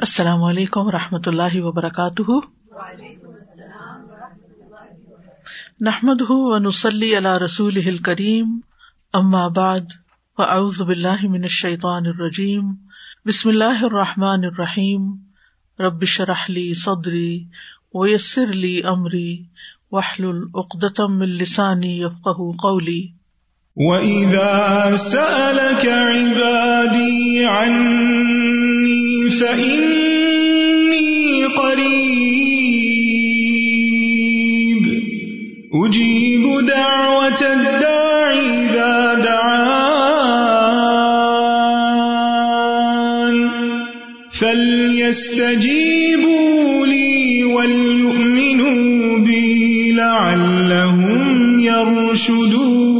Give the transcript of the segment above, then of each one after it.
السلام علیکم و رحمۃ اللہ وبرکاتہ۔ نحمد و نسلی اللہ رسول کریم بعد، فاعوذ باللہ من الشیطان الرجیم، بسم اللہ الرحمٰن الرحیم۔ ربش رحلی صدری ویسر علی عمری وحل العقدم السانی یفق قولی۔ وَإِذَا سَأَلَكَ عِبَادِي عَنِّي فَإِنِّي قَرِيبٌ. أُجِيبُ دَعْوَةَ الدَّاعِ إِذَا دَعَانِ. فَلْيَسْتَجِيبُوا لِي وَلْيُؤْمِنُوا بِي لَعَلَّهُمْ يَرْشُدُونَ.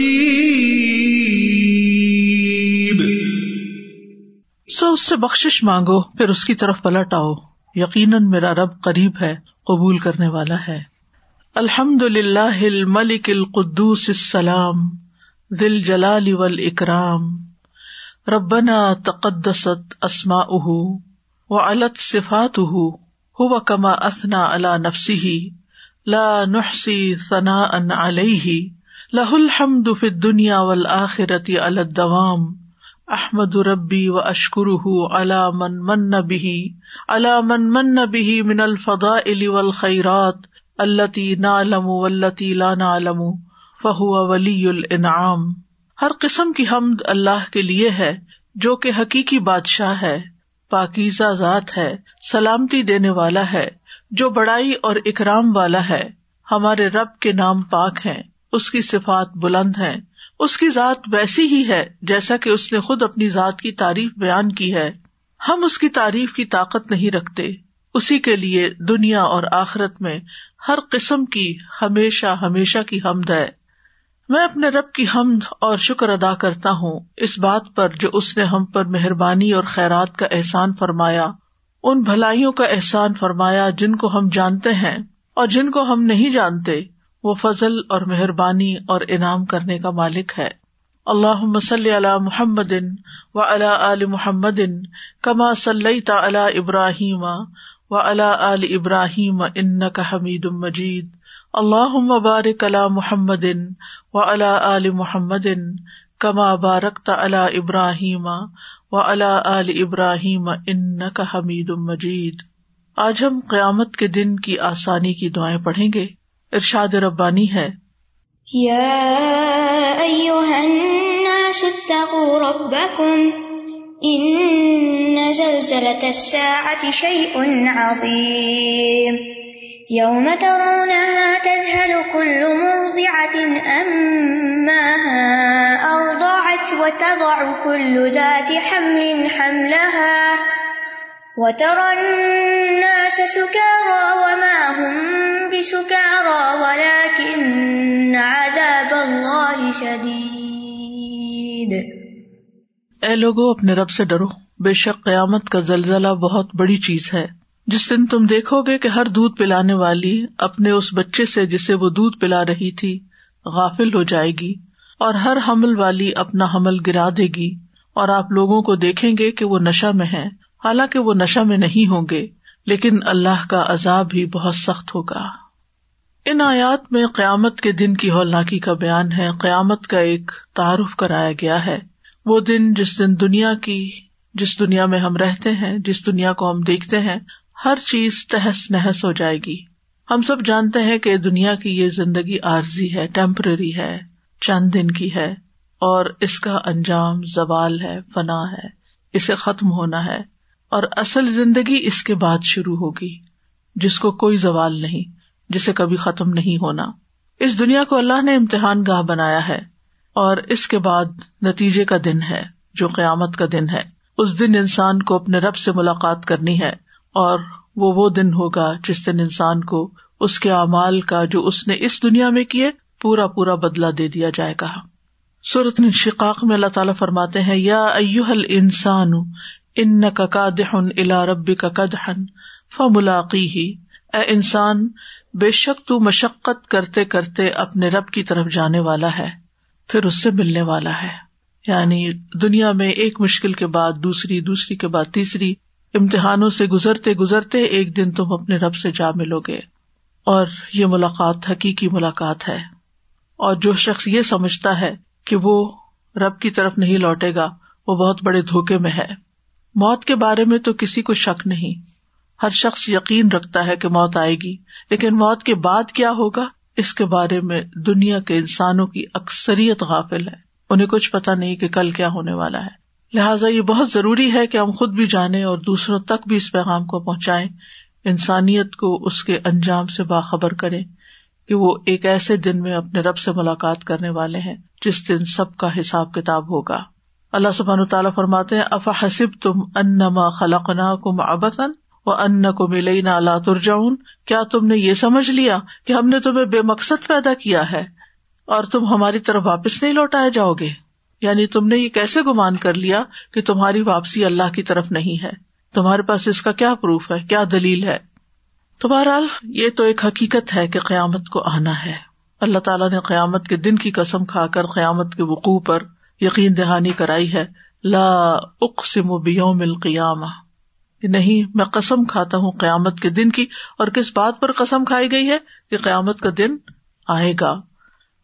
قریب سو اس سے بخش مانگو، پھر اس کی طرف پلٹ آؤ۔ یقیناً میرا رب قریب ہے، قبول کرنے والا ہے۔ الحمد للہ ملک القدوس السلام دل جلال اکرام ربنا تقدست اسما اہ و الت صفات ہو کما اثنا اللہ نفسی لا نحسی ثنا ان علیہ۔ لہ الحمد فی دنیا والآخرت الدوام. احمد ربی و اشکر علا من من بھی علا من من بھی من الفضا علی والخیرات التی نعلم والتی لا نعلم، فہو ولی الانعام. ہر قسم کی حمد اللہ کے لیے ہے، جو کہ حقیقی بادشاہ ہے، پاکیزہ ذات ہے، سلامتی دینے والا ہے، جو بڑائی اور اکرام والا ہے، ہمارے رب کے نام پاک ہیں۔ اس کی صفات بلند ہیں۔ اس کی ذات ویسی ہی ہے جیسا کہ اس نے خود اپنی ذات کی تعریف بیان کی ہے۔ ہم اس کی تعریف کی طاقت نہیں رکھتے۔ اسی کے لیے دنیا اور آخرت میں ہر قسم کی ہمیشہ ہمیشہ کی حمد ہے۔ میں اپنے رب کی حمد اور شکر ادا کرتا ہوں۔ اس بات پر جو اس نے ہم پر مہربانی اور خیرات کا احسان فرمایا، ان بھلائیوں کا احسان فرمایا جن کو ہم جانتے ہیں اور جن کو ہم نہیں جانتے۔ وہ فضل اور مہربانی اور انعام کرنے کا مالک ہے۔ اللہ مسلی علی محمد و علا علی محمد کما صلی علی ابراہیم و علا علی ابراہیم ان کا حمید مجید۔ اللہ مبارک علی محمد و علا علی محمد کما بارک علی ابراہیم و علا علی ابراہیم ان کا حمید مجید۔ آج ہم قیامت کے دن کی آسانی کی دعائیں پڑھیں گے۔ ارشاد ربانی ہے۔ شيء عظيم يوم ترونها تذهل كل مرضعة أماها أرضعت وتضع كل ذات حمل حملها وترى الناس سكارى وما هم اے لوگو، اپنے رب سے ڈرو۔ بے شک قیامت کا زلزلہ بہت بڑی چیز ہے۔ جس دن تم دیکھو گے کہ ہر دودھ پلانے والی اپنے اس بچے سے جسے وہ دودھ پلا رہی تھی، غافل ہو جائے گی اور ہر حمل والی اپنا حمل گرا دے گی اور آپ لوگوں کو دیکھیں گے کہ وہ نشہ میں ہے۔ حالانکہ وہ نشہ میں نہیں ہوں گے، لیکن اللہ کا عذاب بھی بہت سخت ہوگا۔ ان آیات میں قیامت کے دن کی ہولناکی کا بیان ہے۔ قیامت کا ایک تعارف کرایا گیا ہے۔ وہ دن جس دن دنیا کی، جس دنیا میں ہم رہتے ہیں، جس دنیا کو ہم دیکھتے ہیں، ہر چیز تہس نہس ہو جائے گی۔ ہم سب جانتے ہیں کہ دنیا کی یہ زندگی عارضی ہے ٹیمپرری ہے، چند دن کی ہے، اور اس کا انجام زوال ہے، فنا ہے، اسے ختم ہونا ہے۔ اور اصل زندگی اس کے بعد شروع ہوگی، جس کو کوئی زوال نہیں، جسے کبھی ختم نہیں ہونا۔ اس دنیا کو اللہ نے امتحان گاہ بنایا ہے، اور اس کے بعد نتیجے کا دن ہے، جو قیامت کا دن ہے۔ اس دن انسان کو اپنے رب سے ملاقات کرنی ہے، اور وہ وہ دن ہوگا جس دن انسان کو اس کے اعمال کا جو اس نے اس دنیا میں کیے، پورا پورا بدلا دے دیا جائے گا۔ سورت شقاق میں اللہ تعالیٰ فرماتے ہیں، یا ائل انسان ان کا دہن الا ربی کا کدہن ف ملاقی ہی اے انسان، بے شک تو مشقت کرتے کرتے اپنے رب کی طرف جانے والا ہے، پھر اس سے ملنے والا ہے۔ یعنی دنیا میں ایک مشکل کے بعد دوسری دوسری کے بعد تیسری، امتحانوں سے گزرتے گزرتے ایک دن تم اپنے رب سے جا ملو گے۔ اور یہ ملاقات، حقیقی ملاقات ہے۔ اور جو شخص یہ سمجھتا ہے کہ وہ رب کی طرف نہیں لوٹے گا، وہ بہت بڑے دھوکے میں ہے۔ موت کے بارے میں تو کسی کو شک نہیں۔ ہر شخص یقین رکھتا ہے کہ موت آئے گی، لیکن موت کے بعد کیا ہوگا؟ اس کے بارے میں دنیا کے انسانوں کی اکثریت غافل ہے۔ انہیں کچھ پتا نہیں کہ کل کیا ہونے والا ہے۔ لہٰذا یہ بہت ضروری ہے کہ ہم خود بھی جانیں اور دوسروں تک بھی اس پیغام کو پہنچائیں۔ انسانیت کو اس کے انجام سے باخبر کریں کہ وہ ایک ایسے دن میں اپنے رب سے ملاقات کرنے والے ہیں جس دن سب کا حساب کتاب ہوگا۔ اللہ سبحان تعالیٰ فرماتے ہیں اف حسب تم انما خلقنا کم ابتن و ان کو ملئی نہ اللہ ترجاؤن کیا تم نے یہ سمجھ لیا کہ ہم نے تمہیں بے مقصد پیدا کیا ہے اور تم ہماری طرف واپس نہیں لوٹائے جاؤ گے؟ یعنی تم نے یہ کیسے گمان کر لیا کہ تمہاری واپسی اللہ کی طرف نہیں ہے؟ تمہارے پاس اس کا کیا پروف ہے؟ کیا دلیل ہے؟ تو بہرحال، یہ تو ایک حقیقت ہے کہ قیامت کو آنا ہے۔ اللہ تعالیٰ نے قیامت کے دن کی قسم کھا کر قیامت کے وقوع پر یقین دہانی کرائی ہے، لا اقسم بیوم القیامہ۔ نہیں، میں قسم کھاتا ہوں قیامت کے دن کی، اور کس بات پر قسم کھائی گئی ہے؟ کہ قیامت کا دن آئے گا۔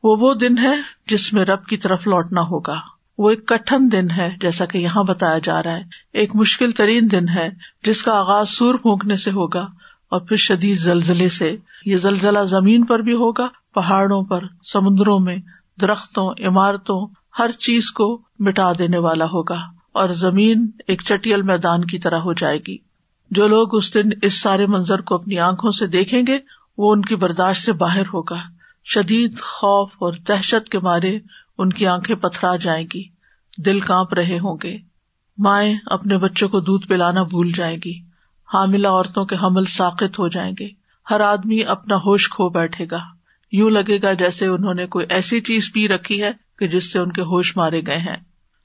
وہ وہ دن ہے جس میں رب کی طرف لوٹنا ہوگا۔ وہ ایک کٹن دن ہے، جیسا کہ یہاں بتایا جا رہا ہے۔ ایک مشکل ترین دن ہے جس کا آغاز سور پھونکنے سے ہوگا، اور پھر شدید زلزلے سے۔ یہ زلزلہ زمین پر بھی ہوگا، پہاڑوں پر، سمندروں میں، درختوں، عمارتوں ہر چیز کو مٹا دینے والا ہوگا اور زمین ایک چٹیل میدان کی طرح ہو جائے گی۔ جو لوگ اس دن اس سارے منظر کو اپنی آنکھوں سے دیکھیں گے، وہ ان کی برداشت سے باہر ہوگا۔ شدید خوف اور دہشت کے مارے ان کی آنکھیں پتھرا جائیں گی۔ دل کانپ رہے ہوں گے۔ مائیں اپنے بچوں کو دودھ پلانا بھول جائیں گی۔ حاملہ عورتوں کے حمل ساقت ہو جائیں گے۔ ہر آدمی اپنا ہوش کھو بیٹھے گا۔ یوں لگے گا جیسے انہوں نے کوئی ایسی چیز پی رکھی ہے کہ جس سے ان کے ہوش مارے گئے ہیں۔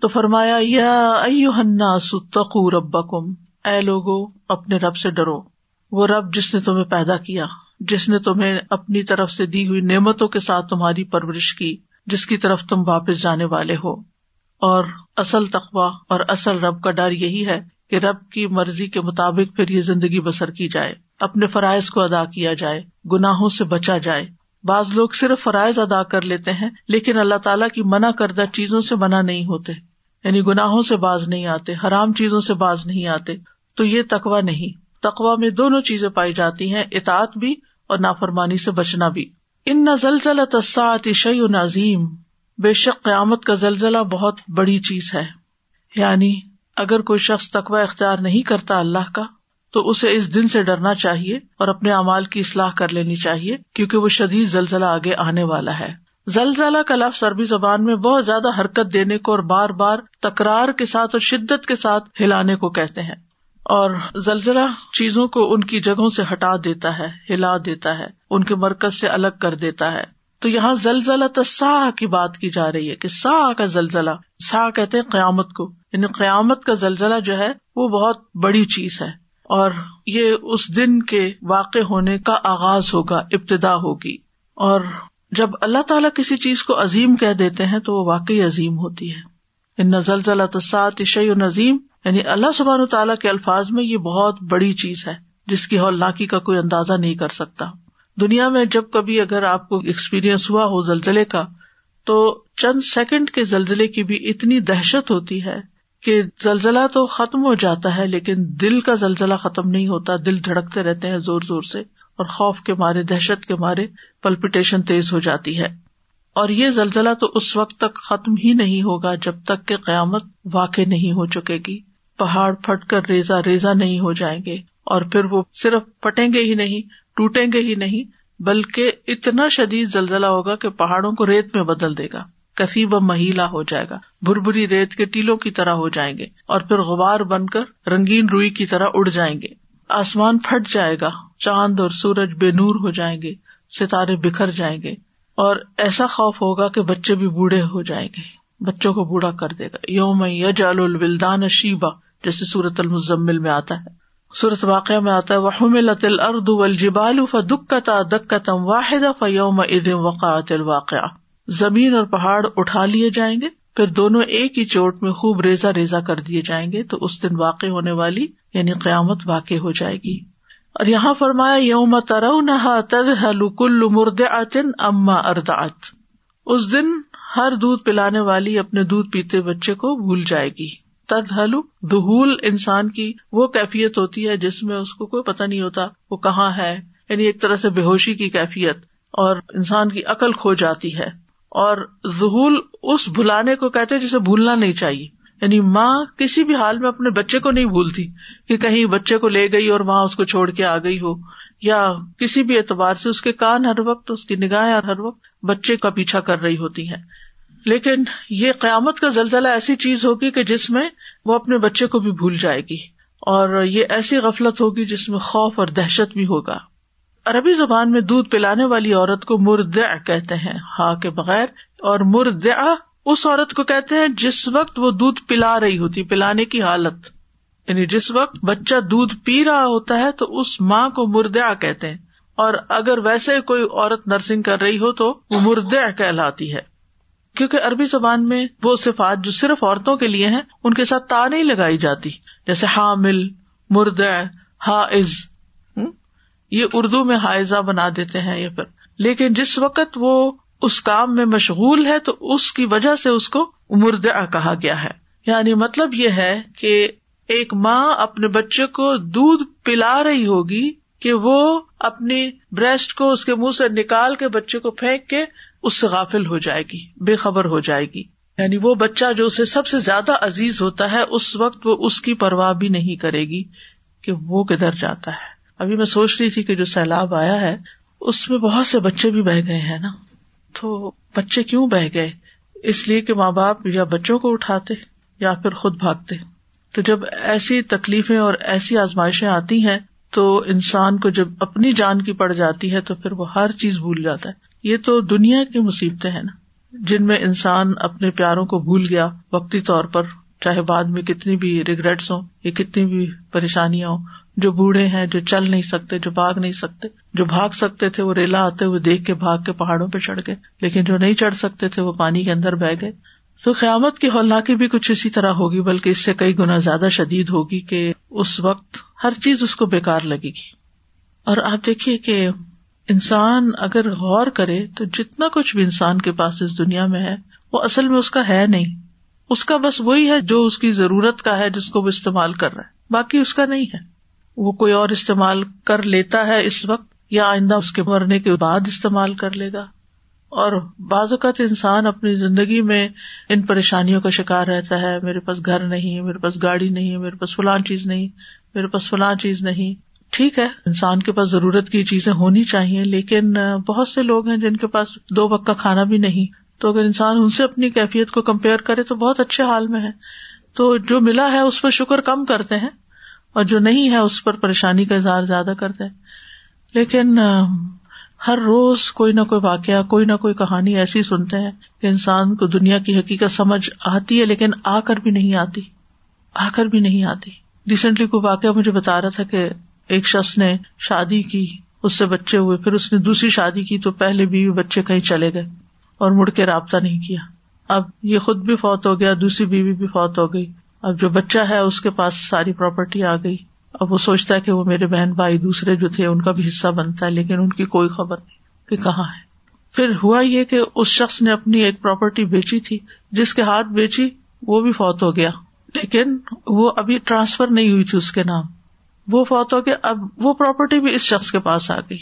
تو فرمایا، یا ستقو رب اے لوگو، اپنے رب سے ڈرو۔ وہ رب جس نے تمہیں پیدا کیا، جس نے تمہیں اپنی طرف سے دی ہوئی نعمتوں کے ساتھ تمہاری پرورش کی، جس کی طرف تم واپس جانے والے ہو۔ اور اصل تقوا اور اصل رب کا ڈر یہی ہے کہ رب کی مرضی کے مطابق پھر یہ زندگی بسر کی جائے۔ اپنے فرائض کو ادا کیا جائے، گناہوں سے بچا جائے۔ بعض لوگ صرف فرائض ادا کر لیتے ہیں، لیکن اللہ تعالیٰ کی منع کردہ چیزوں سے منع نہیں ہوتے۔ یعنی گناہوں سے باز نہیں آتے، حرام چیزوں سے باز نہیں آتے۔ تو یہ تقوا نہیں۔ تقوا میں دونوں چیزیں پائی جاتی ہیں، اطاعت بھی اور نافرمانی سے بچنا بھی۔ ان نہ زلزلہ تصاعت شعی نظیم بے شک قیامت کا زلزلہ بہت بڑی چیز ہے۔ یعنی اگر کوئی شخص تقوی اختیار نہیں کرتا اللہ کا تو اسے اس دن سے ڈرنا چاہیے اور اپنے امال کی اصلاح کر لینی چاہیے، کیونکہ وہ شدید زلزلہ آگے آنے والا ہے۔ زلزلہ کا لفظ عربی زبان میں بہت زیادہ حرکت دینے کو اور بار بار تکرار کے ساتھ اور شدت کے ساتھ ہلانے کو کہتے ہیں۔ اور زلزلہ چیزوں کو ان کی جگہوں سے ہٹا دیتا ہے، ہلا دیتا ہے، ان کے مرکز سے الگ کر دیتا ہے۔ تو یہاں زلزلہ سا کی بات کی جا رہی ہے کہ سا کا زلزلہ، سا کہتے ہیں قیامت کو۔ یعنی قیامت کا زلزلہ جو ہے، وہ بہت بڑی چیز ہے۔ اور یہ اس دن کے واقع ہونے کا آغاز ہوگا، ابتدا ہوگی۔ اور جب اللہ تعالیٰ کسی چیز کو عظیم کہہ دیتے ہیں تو وہ واقعی عظیم ہوتی ہے۔ ان زلزلہ تسات شعی و نظیم یعنی اللہ سبحان تعالیٰ کے الفاظ میں یہ بہت بڑی چیز ہے، جس کی ہولناکی کا کوئی اندازہ نہیں کر سکتا۔ دنیا میں جب کبھی اگر آپ کو ایکسپیرئنس ہوا ہو زلزلے کا، تو چند سیکنڈ کے زلزلے کی بھی اتنی دہشت ہوتی ہے کہ زلزلہ تو ختم ہو جاتا ہے، لیکن دل کا زلزلہ ختم نہیں ہوتا، دل دھڑکتے رہتے ہیں زور زور سے، اور خوف کے مارے، دہشت کے مارے پلپٹیشن تیز ہو جاتی ہے۔ اور یہ زلزلہ تو اس وقت تک ختم ہی نہیں ہوگا جب تک کہ قیامت واقع نہیں ہو چکے گی۔ پہاڑ پھٹ کر ریزا ریزا نہیں ہو جائیں گے، اور پھر وہ صرف پٹیں گے ہی نہیں، ٹوٹیں گے ہی نہیں، بلکہ اتنا شدید زلزلہ ہوگا کہ پہاڑوں کو ریت میں بدل دے گا۔ کثیب مہیلا ہو جائے گا۔ بھر بری ریت کے ٹیلوں کی طرح ہو جائیں گے اور پھر غبار بن کر رنگین روئی کی طرح اڑ جائیں گے۔ آسمان پھٹ جائے گا، چاند اور سورج بے نور ہو جائیں گے، ستارے بکھر جائیں گے اور ایسا خوف ہوگا کہ بچے بھی بوڑھے ہو جائیں گے۔ بچوں کو بوڑھا کر دے گا۔ یوم یجعل الولدان شیبا، جیسے سورت المزمل میں آتا ہے۔ سورت واقع میں آتا ہے، وحملت الارض والجبال فدکتا دکتم واحدا فیوم اذن وقعت الواقع زمین اور پہاڑ اٹھا لیے جائیں گے، پھر دونوں ایک ہی چوٹ میں خوب ریزا ریزا کر دیے جائیں گے، تو اس دن واقع ہونے والی یعنی قیامت واقع ہو جائے گی۔ اور یہاں فرمایا، یوم ترونہا تذہل کل مردعت اما اردعت اس دن ہر دودھ پلانے والی اپنے دودھ پیتے بچے کو بھول جائے گی۔ تد ہلو دہول انسان کی وہ کیفیت ہوتی ہے جس میں اس کو کوئی پتا نہیں ہوتا وہ کہاں ہے۔ یعنی ایک طرح سے بے ہوشی کی کیفیت اور انسان کی عقل کھو جاتی ہے۔ اور ظہول اس بھلانے کو کہتے جسے بھولنا نہیں چاہیے۔ یعنی ماں کسی بھی حال میں اپنے بچے کو نہیں بھولتی کہ کہیں بچے کو لے گئی اور وہاں اس کو چھوڑ کے آ گئی ہو، یا کسی بھی اعتبار سے اس کے کان ہر وقت، اس کی نگاہیں ہر وقت بچے کا پیچھا کر رہی ہوتی ہیں۔ لیکن یہ قیامت کا زلزلہ ایسی چیز ہوگی کہ جس میں وہ اپنے بچے کو بھی بھول جائے گی اور یہ ایسی غفلت ہوگی جس میں خوف اور دہشت بھی ہوگا۔ عربی زبان میں دودھ پلانے والی عورت کو مرد کہتے ہیں، ہا کے بغیر، اور مرد اس عورت کو کہتے ہیں جس وقت وہ دودھ پلا رہی ہوتی، پلانے کی حالت۔ یعنی جس وقت بچہ دودھ پی رہا ہوتا ہے تو اس ماں کو مردع کہتے ہیں۔ اور اگر ویسے کوئی عورت نرسنگ کر رہی ہو تو وہ مردع کہلاتی ہے۔ کیونکہ عربی زبان میں وہ صفات جو صرف عورتوں کے لیے ہیں، ان کے ساتھ تا نہیں لگائی جاتی۔ جیسے حامل مرد حائز یہ اردو میں حائزہ بنا دیتے ہیں یا پھر۔ لیکن جس وقت وہ اس کام میں مشغول ہے تو اس کی وجہ سے اس کو مرد کہا گیا ہے۔ یعنی مطلب یہ ہے کہ ایک ماں اپنے بچے کو دودھ پلا رہی ہوگی کہ وہ اپنی بریسٹ کو اس کے منہ سے نکال کے بچے کو پھینک کے اس سے غافل ہو جائے گی، بے خبر ہو جائے گی۔ یعنی وہ بچہ جو اسے سب سے زیادہ عزیز ہوتا ہے، اس وقت وہ اس کی پرواہ بھی نہیں کرے گی کہ وہ کدھر جاتا ہے۔ ابھی میں سوچ رہی تھی کہ جو سیلاب آیا ہے، اس میں بہت سے بچے بھی بہ گئے ہیں نا۔ تو بچے کیوں بہ گئے؟ اس لیے کہ ماں باپ یا بچوں کو اٹھاتے یا پھر خود بھاگتے۔ تو جب ایسی تکلیفیں اور ایسی آزمائشیں آتی ہیں، تو انسان کو جب اپنی جان کی پڑ جاتی ہے، تو پھر وہ ہر چیز بھول جاتا ہے۔ یہ تو دنیا کی مصیبتیں ہیں نا۔ جن میں انسان اپنے پیاروں کو بھول گیا، وقتی طور پر، چاہے بعد میں کتنی بھی ریگریٹس ہوں یا کتنی بھی پریشانیاں ہوں جو بوڑھے ہیں، جو چل نہیں سکتے، جو بھاگ نہیں سکتے، جو بھاگ سکتے تھے، وہ ریلا آتے ہوئے دیکھ کے بھاگ کے پہاڑوں پہ چڑھ گئے، لیکن جو نہیں چڑھ سکتے تھے، وہ پانی کے اندر بہ گئے۔ تو قیامت کی ہولناکی بھی کچھ اسی طرح ہوگی، بلکہ اس سے کئی گنا زیادہ شدید ہوگی کہ اس وقت ہر چیز اس کو بےکار لگے گی۔ اور آپ دیکھیے کہ انسان اگر غور کرے، تو جتنا کچھ بھی انسان کے پاس اس دنیا میں ہے، وہ اصل میں اس کا ہے نہیں۔ اس کا بس وہی ہے جو اس کی ضرورت کا ہے، جس کو وہ استعمال کر رہا ہے۔ باقی اس کا نہیں ہے۔ وہ کوئی اور استعمال کر لیتا ہے اس وقت یا آئندہ اس کے مرنے کے بعد استعمال کر لے گا۔ اور بعض اوقات انسان اپنی زندگی میں ان پریشانیوں کا شکار رہتا ہے، میرے پاس گھر نہیں، میرے پاس گاڑی نہیں، میرے پاس فلان چیز نہیں، میرے پاس فلاں چیز نہیں۔ ٹھیک ہے، انسان کے پاس ضرورت کی چیزیں ہونی چاہیے، لیکن بہت سے لوگ ہیں جن کے پاس دو وقت کا کھانا بھی نہیں۔ تو اگر انسان ان سے اپنی کیفیت کو کمپیئر کرے تو بہت اچھے حال میں ہے۔ تو جو ملا ہے اس پر شکر کم کرتے ہیں۔ اور جو نہیں ہے اس پر پریشانی کا اظہار زیادہ کرتے ہیں لیکن ہر روز کوئی نہ کوئی واقعہ، کوئی نہ کوئی کہانی ایسی سنتے ہیں کہ انسان کو دنیا کی حقیقت سمجھ آتی ہے، لیکن آ کر بھی نہیں آتی۔ آ کر بھی نہیں آتی۔ ریسنٹلی کوئی واقعہ مجھے بتا رہا تھا کہ ایک شخص نے شادی کی، اس سے بچے ہوئے، پھر اس نے دوسری شادی کی تو پہلے بھی بچے کہیں چلے گئے اور مڑ کے رابطہ نہیں کیا۔ اب یہ خود بھی فوت ہو گیا، دوسری بیوی بھی فوت ہو گئی۔ اب جو بچہ ہے اس کے پاس ساری پراپرٹی آ گئی۔ اب وہ سوچتا ہے کہ وہ میرے بہن بھائی دوسرے جو تھے ان کا بھی حصہ بنتا ہے، لیکن ان کی کوئی خبر نہیں کہ کہاں ہے۔ پھر ہوا یہ کہ اس شخص نے اپنی ایک پراپرٹی بیچی تھی، جس کے ہاتھ بیچی وہ بھی فوت ہو گیا۔ لیکن وہ ابھی ٹرانسفر نہیں ہوئی تھی اس کے نام۔ وہ فوت ہو کے اب وہ پراپرٹی بھی اس شخص کے پاس آ گئی۔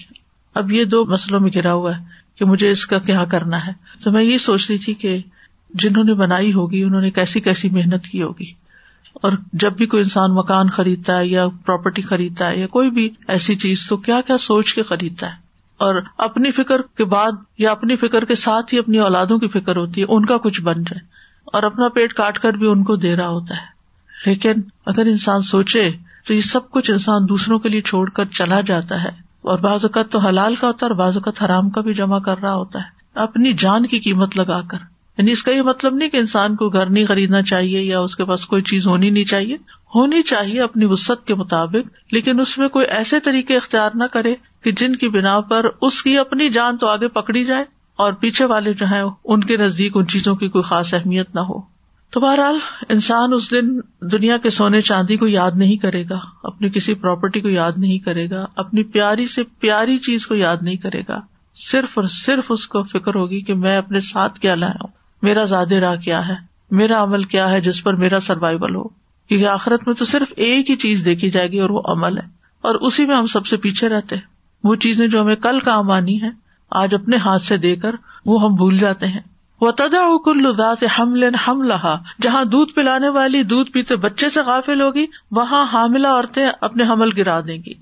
اب یہ دو مسلوں میں گرا ہوا ہے کہ مجھے اس کا کیا کرنا ہے۔ تو میں یہ سوچ رہی تھی کہ جنہوں نے بنائی ہوگی، انہوں نے کیسی کیسی محنت کی ہوگی۔ اور جب بھی کوئی انسان مکان خریدتا ہے یا پراپرٹی خریدتا ہے یا کوئی بھی ایسی چیز، تو کیا کیا سوچ کے خریدتا ہے؟ اور اپنی فکر کے بعد یا اپنی فکر کے ساتھ ہی اپنی اولادوں کی فکر ہوتی ہے، ان کا کچھ بن جائے۔ اور اپنا پیٹ کاٹ کر بھی ان کو دے رہا ہوتا ہے۔ لیکن اگر انسان سوچے، تو یہ سب کچھ انسان دوسروں کے لیے چھوڑ کر چلا جاتا ہے۔ اور بعض اوقات تو حلال کا ہوتا ہے اور بعض اوقات حرام کا بھی جمع کر رہا ہوتا ہے۔ اپنی جان کی قیمت لگا کر۔ یعنی اس کا یہ مطلب نہیں کہ انسان کو گھر نہیں خریدنا چاہیے یا اس کے پاس کوئی چیز ہونی نہیں چاہیے۔ ہونی چاہیے اپنی وسط کے مطابق، لیکن اس میں کوئی ایسے طریقے اختیار نہ کرے کہ جن کی بنا پر اس کی اپنی جان تو آگے پکڑی جائے اور پیچھے والے جو ہیں ان کے نزدیک ان چیزوں کی کوئی خاص اہمیت نہ ہو۔ تو بہرحال انسان اس دن دنیا کے سونے چاندی کو یاد نہیں کرے گا، اپنی کسی پراپرٹی کو یاد نہیں کرے گا، اپنی پیاری سے پیاری چیز کو یاد نہیں کرے گا۔ صرف اور صرف اس کو فکر ہوگی کہ میں اپنے ساتھ کیا لایا ہوں۔ میرا زیادہ راہ کیا ہے؟ میرا عمل کیا ہے جس پر میرا سروائول ہو؟ کیونکہ آخرت میں تو صرف ایک ہی چیز دیکھی جائے گی اور وہ عمل ہے۔ اور اسی میں ہم سب سے پیچھے رہتے ہیں۔ وہ چیزیں جو ہمیں کل کام آنی ہے آج اپنے ہاتھ سے دے کر وہ ہم بھول جاتے ہیں۔ وہ تدا کل دات حمل ہم لہا جہاں دودھ پلانے والی دودھ پیتے بچے سے غافل ہوگی، وہاں حاملہ عورتیں اپنے حمل گرا دیں گی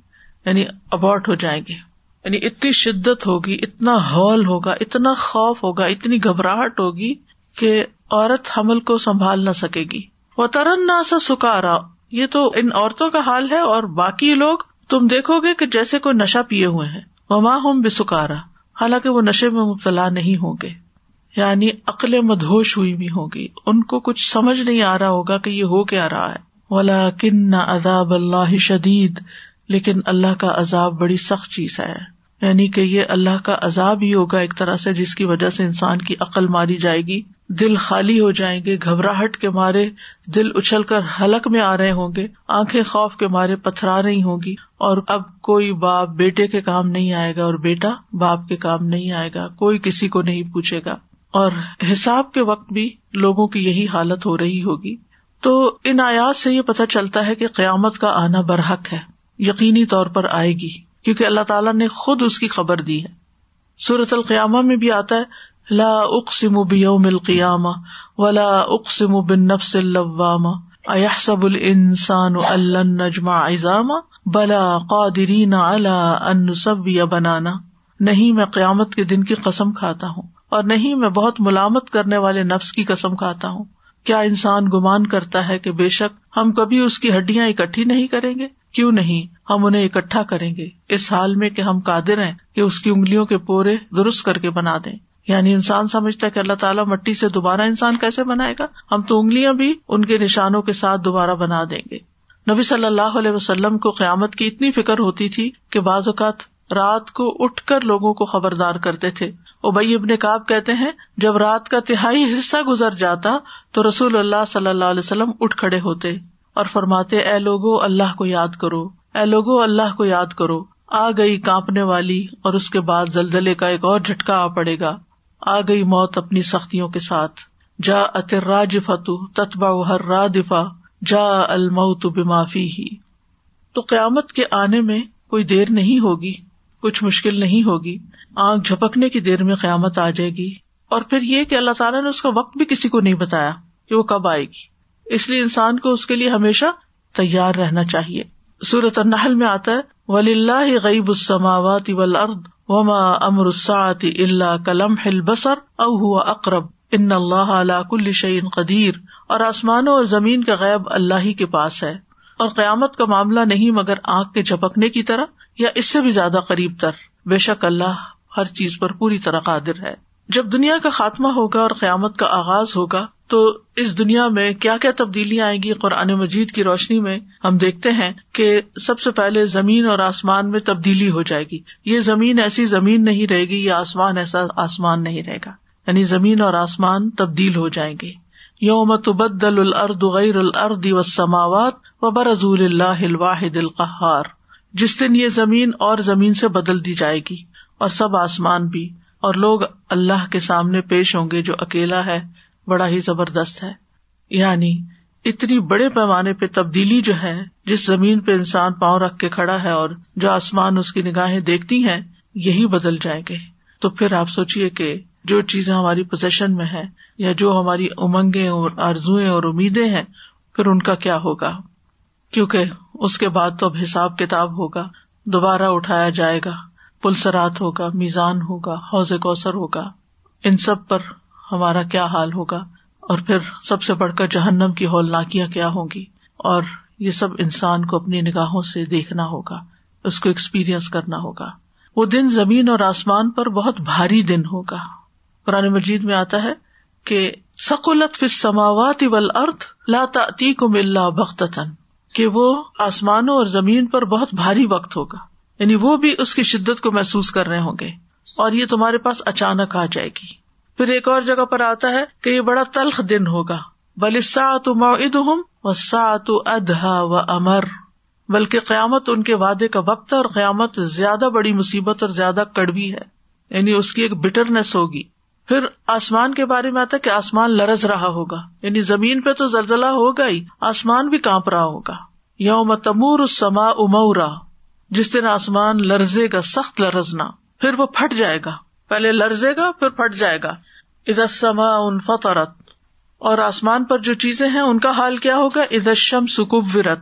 یعنی ابارٹ ہو جائیں گے یعنی اتنی شدت ہوگی، اتنا ہال ہوگا، اتنا خوف ہوگا، اتنی گھبراہٹ ہوگی کہ عورت حمل کو سنبھال نہ سکے گی۔ وہ ترن نہ سا سکارا۔ یہ تو ان عورتوں کا حال ہے اور باقی لوگ تم دیکھو گے کہ جیسے کوئی نشا پیے ہوئے ہیں۔ وہاں ہوں بے سکارا حالانکہ وہ نشے میں مبتلا نہیں ہوں گے۔ یعنی عقل مدہوش ہوئی بھی ہوگی ان کو کچھ سمجھ نہیں آ رہا ہوگا کہ یہ ہو کیا رہا ہے۔ ولا کن عذاب اللہ شدید لیکن اللہ کا عذاب بڑی سخت چیز ہے۔ یعنی کہ یہ اللہ کا عذاب ہی ہوگا ایک طرح سے جس کی وجہ سے انسان کی عقل ماری جائے گی۔ دل خالی ہو جائیں گے، گھبراہٹ کے مارے دل اچھل کر حلق میں آ رہے ہوں گے، آنکھیں خوف کے مارے پتھرا رہی ہوں گی۔ اور اب کوئی باپ بیٹے کے کام نہیں آئے گا اور بیٹا باپ کے کام نہیں آئے گا، کوئی کسی کو نہیں پوچھے گا۔ اور حساب کے وقت بھی لوگوں کی یہی حالت ہو رہی ہوگی۔ تو ان آیات سے یہ پتہ چلتا ہے کہ قیامت کا آنا برحق ہے، یقینی طور پر آئے گی۔ کیونکہ اللہ تعالیٰ نے خود اس کی خبر دی ہے۔ سورت القیامہ میں بھی آتا ہے، لا اقسم بیوم القیامہ ولا اقسم بالنفس اللوامہ۔ ایحسب الانسان ان نجمع عظاما بلا قادرین علی ان نسوی بنانا۔ نہیں میں قیامت کے دن کی قسم کھاتا ہوں اور نہیں میں بہت ملامت کرنے والے نفس کی قسم کھاتا ہوں۔ کیا انسان گمان کرتا ہے کہ بے شک ہم کبھی اس کی ہڈیاں اکٹھی نہیں کریں گے؟ کیوں نہیں ہم انہیں اکٹھا کریں گے؟ اس حال میں کہ ہم قادر ہیں کہ اس کی انگلیوں کے پورے درست کر کے بنا دیں۔ یعنی انسان سمجھتا ہے کہ اللہ تعالیٰ مٹی سے دوبارہ انسان کیسے بنائے گا؟ ہم تو انگلیاں بھی ان کے نشانوں کے ساتھ دوبارہ بنا دیں گے۔ نبی صلی اللہ علیہ وسلم کو قیامت کی اتنی فکر ہوتی تھی کہ بعض اوقات رات کو اٹھ کر لوگوں کو خبردار کرتے تھے۔ ابئی ابن کاب کہتے ہیں، جب رات کا تہائی حصہ گزر جاتا تو رسول اللہ صلی اللہ علیہ وسلم اٹھ کھڑے ہوتے۔ اور فرماتے، اے لوگو، اللہ کو یاد کرو۔ اے لوگو، اللہ کو یاد کرو۔ آ گئی کانپنے والی اور اس کے بعد زلزلے کا ایک اور جھٹکا آ پڑے گا۔ آ گئی موت اپنی سختیوں کے ساتھ۔ جا اتر فتو تتبا ہر را دفا جا الموت بمافی ہی تو قیامت کے آنے میں کوئی دیر نہیں ہوگی، کچھ مشکل نہیں ہوگی۔ آنکھ جھپکنے کی دیر میں قیامت آ جائے گی۔ اور پھر یہ کہ اللہ تعالیٰ نے اس کا وقت بھی کسی کو نہیں بتایا کہ وہ کب آئے گی۔ اس لیے انسان کو اس کے لیے ہمیشہ تیار رہنا چاہیے۔ سورت النحل میں آتا ہے ولی اللہ غیب السماوات والارض وما امر الساعت اللہ کلم ہل بسر او ہوا اقرب ان اللہ علا کل شعین قدیر اور آسمانوں اور زمین کا غیب اللہ ہی کے پاس ہے۔ اور قیامت کا معاملہ نہیں مگر آنکھ کے جھپکنے کی طرح یا اس سے بھی زیادہ قریب تر۔ بے شک اللہ ہر چیز پر پوری طرح قادر ہے۔ جب دنیا کا خاتمہ ہوگا اور قیامت کا آغاز ہوگا تو اس دنیا میں کیا کیا تبدیلیاں آئیں گی قرآن مجید کی روشنی میں؟ ہم دیکھتے ہیں کہ سب سے پہلے زمین اور آسمان میں تبدیلی ہو جائے گی۔ یہ زمین ایسی زمین نہیں رہے گی یا آسمان ایسا آسمان نہیں رہے گا۔ یعنی زمین اور آسمان تبدیل ہو جائیں گے۔ یوم تبدل الارض غیر الارض والسماوات وبرزول اللہ الواحد القہار۔ جس دن یہ زمین اور زمین سے بدل دی جائے گی اور سب آسمان بھی اور لوگ اللہ کے سامنے پیش ہوں گے جو اکیلا ہے۔ بڑا ہی زبردست ہے۔ یعنی اتنی بڑے پیمانے پہ تبدیلی جو ہے، جس زمین پہ انسان پاؤں رکھ کے کھڑا ہے اور جو آسمان اس کی نگاہیں دیکھتی ہیں، یہی بدل جائیں گے۔ تو پھر آپ سوچیے کہ جو چیزیں ہماری پوزیشن میں ہے یا جو ہماری امنگیں اور آرزویں اور امیدیں ہیں، پھر ان کا کیا ہوگا؟ کیونکہ اس کے بعد تو اب حساب کتاب ہوگا، دوبارہ اٹھایا جائے گا، پلسرات ہوگا، میزان ہوگا، حوض کوثر ہوگا۔ ان سب پر ہمارا کیا حال ہوگا؟ اور پھر سب سے بڑھ کر جہنم کی ہولناکیاں کیا ہوں گی؟ اور یہ سب انسان کو اپنی نگاہوں سے دیکھنا ہوگا، اس کو ایکسپیرئنس کرنا ہوگا۔ وہ دن زمین اور آسمان پر بہت بھاری دن ہوگا۔ قرآن مجید میں آتا ہے کہ سکولت سماوات اول ارتھ لاتی کو ملا بختن کہ وہ آسمانوں اور زمین پر بہت بھاری وقت ہوگا۔ یعنی وہ بھی اس کی شدت کو محسوس کر رہے ہوں گے۔ اور یہ تمہارے پاس اچانک آ جائے گی۔ پھر ایک اور جگہ پر آتا ہے کہ یہ بڑا تلخ دن ہوگا۔ بل سات ہوں و سات ادہ و امر بلکہ قیامت ان کے وعدے کا وقت ہے اور قیامت زیادہ بڑی مصیبت اور زیادہ کڑوی ہے۔ یعنی اس کی ایک بٹرنیس ہوگی۔ پھر آسمان کے بارے میں آتا ہے کہ آسمان لرز رہا ہوگا۔ یعنی زمین پہ تو زلزلہ ہوگا ہی، آسمان بھی کانپ رہا ہوگا۔ یوم تمور سما امورا جس دن آسمان لرزے گا، سخت لرزنا۔ پھر وہ پھٹ جائے گا۔ پہلے لرزے گا، پھر پھٹ جائے گا۔ ادھر سما ان فطرت اور آسمان پر جو چیزیں ہیں، ان کا حال کیا ہوگا؟ ادشم سکوب ورت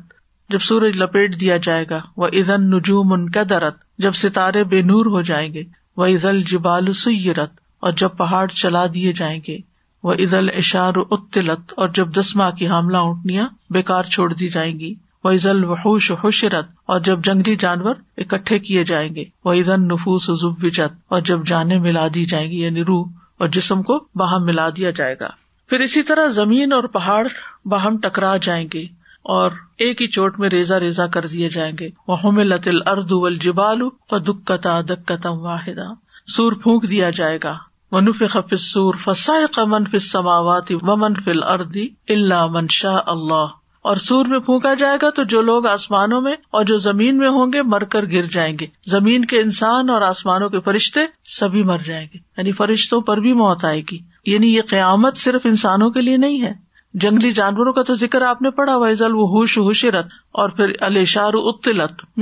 جب سورج لپیٹ دیا جائے گا۔ وہ ادن نجوم ان کا درت جب ستارے بے نور ہو جائیں گے۔ وہ عزل جبال سیرت اور جب پہاڑ چلا دیے جائیں گے۔ وہ عزل اشار اتلت اور جب دسما کی حاملہ اونٹنیاں بےکار چھوڑ دی جائیں گی۔ وہ عزل وحوش حشرت، اور جب جنگلی جانور اکٹھے کیے جائیں گے وہ نفوس وجت اور جب جانے ملا دی جائیں گی یعنی روح اور جسم کو باہم ملا دیا جائے گا۔ پھر اسی طرح زمین اور پہاڑ باہم ٹکرا جائیں گے، اور ایک ہی چوٹ میں ریزا ریزا کر دیے جائیں گے۔ وہ لطل اردو الجبالو دکتا دکتا واحدہ سور پھونک دیا جائے گا۔ منف خف سور فسائے منف سماوات و منفل اردی اللہ منشا اللہ اور سور میں پھونکا جائے گا تو جو لوگ آسمانوں میں اور جو زمین میں ہوں گے مر کر گر جائیں گے۔ زمین کے انسان اور آسمانوں کے فرشتے سبھی مر جائیں گے۔ یعنی فرشتوں پر بھی موت آئے گی۔ یعنی یہ قیامت صرف انسانوں کے لیے نہیں ہے۔ جنگلی جانوروں کا تو ذکر آپ نے پڑھا ویزل وہ ہوش ہوشرت اور پھر الشار اتلت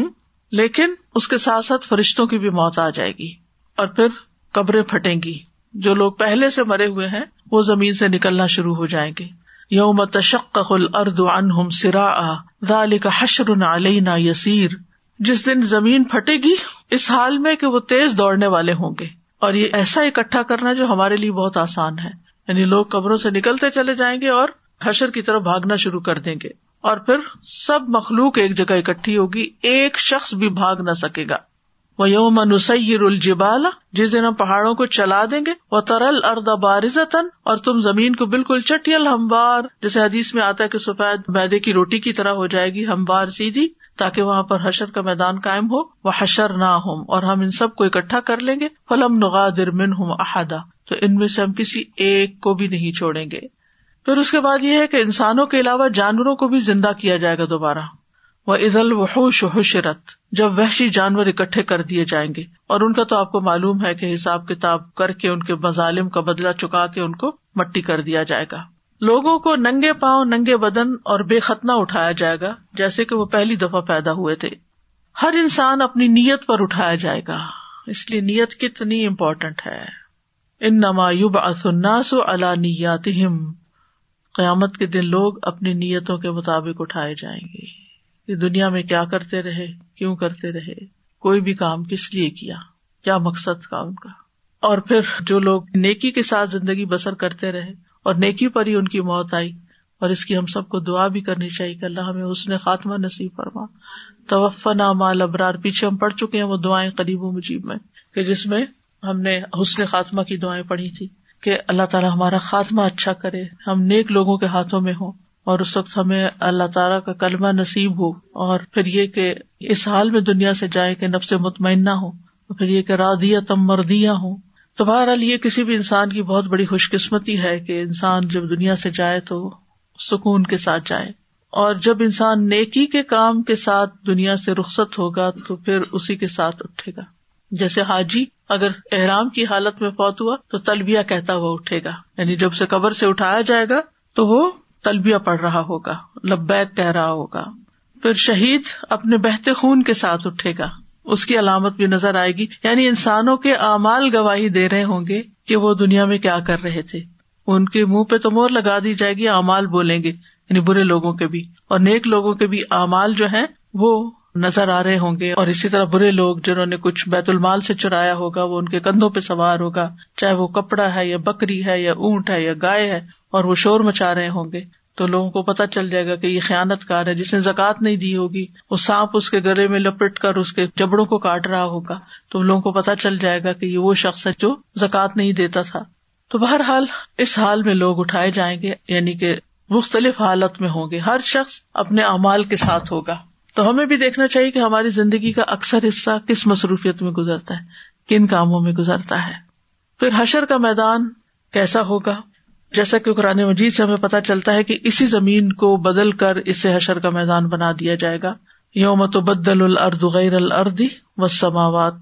لیکن اس کے ساتھ ساتھ فرشتوں کی بھی موت آ جائے گی اور پھر قبریں پھٹیں گی۔ جو لوگ پہلے سے مرے ہوئے ہیں، وہ زمین سے نکلنا شروع ہو جائیں گے۔ یوم تشق الرد عنہم سرا ذالک حشر علینا یسیر جس دن زمین پھٹے گی، اس حال میں کہ وہ تیز دوڑنے والے ہوں گے۔ اور یہ ایسا اکٹھا کرنا جو ہمارے لیے بہت آسان ہے۔ یعنی لوگ قبروں سے نکلتے چلے جائیں گے اور حشر کی طرف بھاگنا شروع کر دیں گے۔ اور پھر سب مخلوق ایک جگہ اکٹھی ہوگی، ایک شخص بھی بھاگ نہ سکے گا۔ وہ یوم نسیر الجبال، جس دن ہم پہاڑوں کو چلا دیں گے وہ ترل اردا بارزن اور تم زمین کو بالکل چٹیل ہموار جیسے حدیث میں آتا ہے کہ سفید میدے کی روٹی کی طرح ہو جائے گی ہموار سیدھی، تاکہ وہاں پر حشر کا میدان قائم ہو وہ حشر نہ ہو اور ہم ان سب کو اکٹھا کر لیں گے، فلم نغا درمن ہوں احدا تو ان میں سے ہم کسی ایک کو بھی نہیں چھوڑیں گے۔ پھر اس کے بعد یہ ہے کہ انسانوں کے علاوہ جانوروں کو بھی زندہ کیا جائے گا دوبارہ۔ وہ عزل وحوش حشرت، جب وحشی جانور اکٹھے کر دیے جائیں گے۔ اور ان کا تو آپ کو معلوم ہے کہ حساب کتاب کر کے ان کے مظالم کا بدلا چکا کے ان کو مٹی کر دیا جائے گا۔ لوگوں کو ننگے پاؤں، ننگے بدن اور بے ختنا اٹھایا جائے گا، جیسے کہ وہ پہلی دفعہ پیدا ہوئے تھے۔ ہر انسان اپنی نیت پر اٹھایا جائے گا۔ اس لیے نیت کتنی امپورٹنٹ ہے۔ ان نما یوب اثناس و قیامت کے دن لوگ اپنی نیتوں کے مطابق اٹھائے جائیں گے۔ یہ دنیا میں کیا کرتے رہے، کیوں کرتے رہے، کوئی بھی کام کس لیے کیا کیا مقصد کا ان کا۔ اور پھر جو لوگ نیکی کے ساتھ زندگی بسر کرتے رہے اور نیکی پر ہی ان کی موت آئی اور اس کی ہم سب کو دعا بھی کرنی چاہیے کہ اللہ ہمیں اس نے خاتمہ نصیب فرما۔ توفنا مال ابرار پیچھے ہم پڑھ چکے ہیں وہ دعائیں قریب و مجیب میں، کہ جس میں ہم نے حسن خاتمہ کی دعائیں پڑھی تھی کہ اللہ تعالیٰ ہمارا خاتمہ اچھا کرے، ہم نیک لوگوں کے ہاتھوں میں ہوں۔ اور اس وقت ہمیں اللہ تعالیٰ کا کلمہ نصیب ہو اور پھر یہ کہ اس حال میں دنیا سے جائے کہ نب سے مطمئن ہو پھر یہ کہ رادیا تم مردیاں ہوں۔ تو بہرحال یہ کسی بھی انسان کی بہت بڑی خوش قسمتی ہے کہ انسان جب دنیا سے جائے تو سکون کے ساتھ جائے۔ اور جب انسان نیکی کے کام کے ساتھ دنیا سے رخصت ہوگا تو پھر اسی کے ساتھ اٹھے گا۔ جیسے حاجی، اگر احرام کی حالت میں فوت ہوا تو تلبیہ کہتا ہوا اٹھے گا۔ یعنی جب سے قبر سے اٹھایا جائے گا تو وہ تلبیہ پڑھ رہا ہوگا، لبیک کہہ رہا ہوگا۔ پھر شہید اپنے بہتے خون کے ساتھ اٹھے گا۔ اس کی علامت بھی نظر آئے گی۔ یعنی انسانوں کے اعمال گواہی دے رہے ہوں گے کہ وہ دنیا میں کیا کر رہے تھے۔ ان کے منہ پہ تو مور لگا دی جائے گی، اعمال بولیں گے یعنی برے لوگوں کے بھی۔ اور نیک لوگوں کے بھی اعمال جو ہیں، وہ نظر آ رہے ہوں گے اور اسی طرح برے لوگ جنہوں نے کچھ بیت المال سے چرایا ہوگا، وہ ان کے کندھوں پہ سوار ہوگا، چاہے وہ کپڑا ہے یا بکری ہے یا اونٹ ہے یا گائے ہے، اور وہ شور مچا رہے ہوں گے۔ تو لوگوں کو پتا چل جائے گا کہ یہ خیانت کار ہے، جس نے زکات نہیں دی ہوگی، وہ سانپ اس کے گلے میں لپٹ کر اس کے جبڑوں کو کاٹ رہا ہوگا۔ تو لوگوں کو پتا چل جائے گا کہ یہ وہ شخص ہے جو زکات نہیں دیتا تھا۔ تو بہرحال اس حال میں لوگ اٹھائے جائیں گے یعنی کہ مختلف حالت میں ہوں گے۔ ہر شخص اپنے امال کے ساتھ ہوگا۔ تو ہمیں بھی دیکھنا چاہیے کہ ہماری زندگی کا اکثر حصہ کس مصروفیت میں گزرتا ہے، کن کاموں میں گزرتا ہے۔ پھر حشر کا میدان کیسا ہوگا؟ جیسا کہ قرآن مجید سے ہمیں پتا چلتا ہے کہ اسی زمین کو بدل کر اسے حشر کا میدان بنا دیا جائے گا۔ یوم تو بدل الرد غیر الردی و سماوات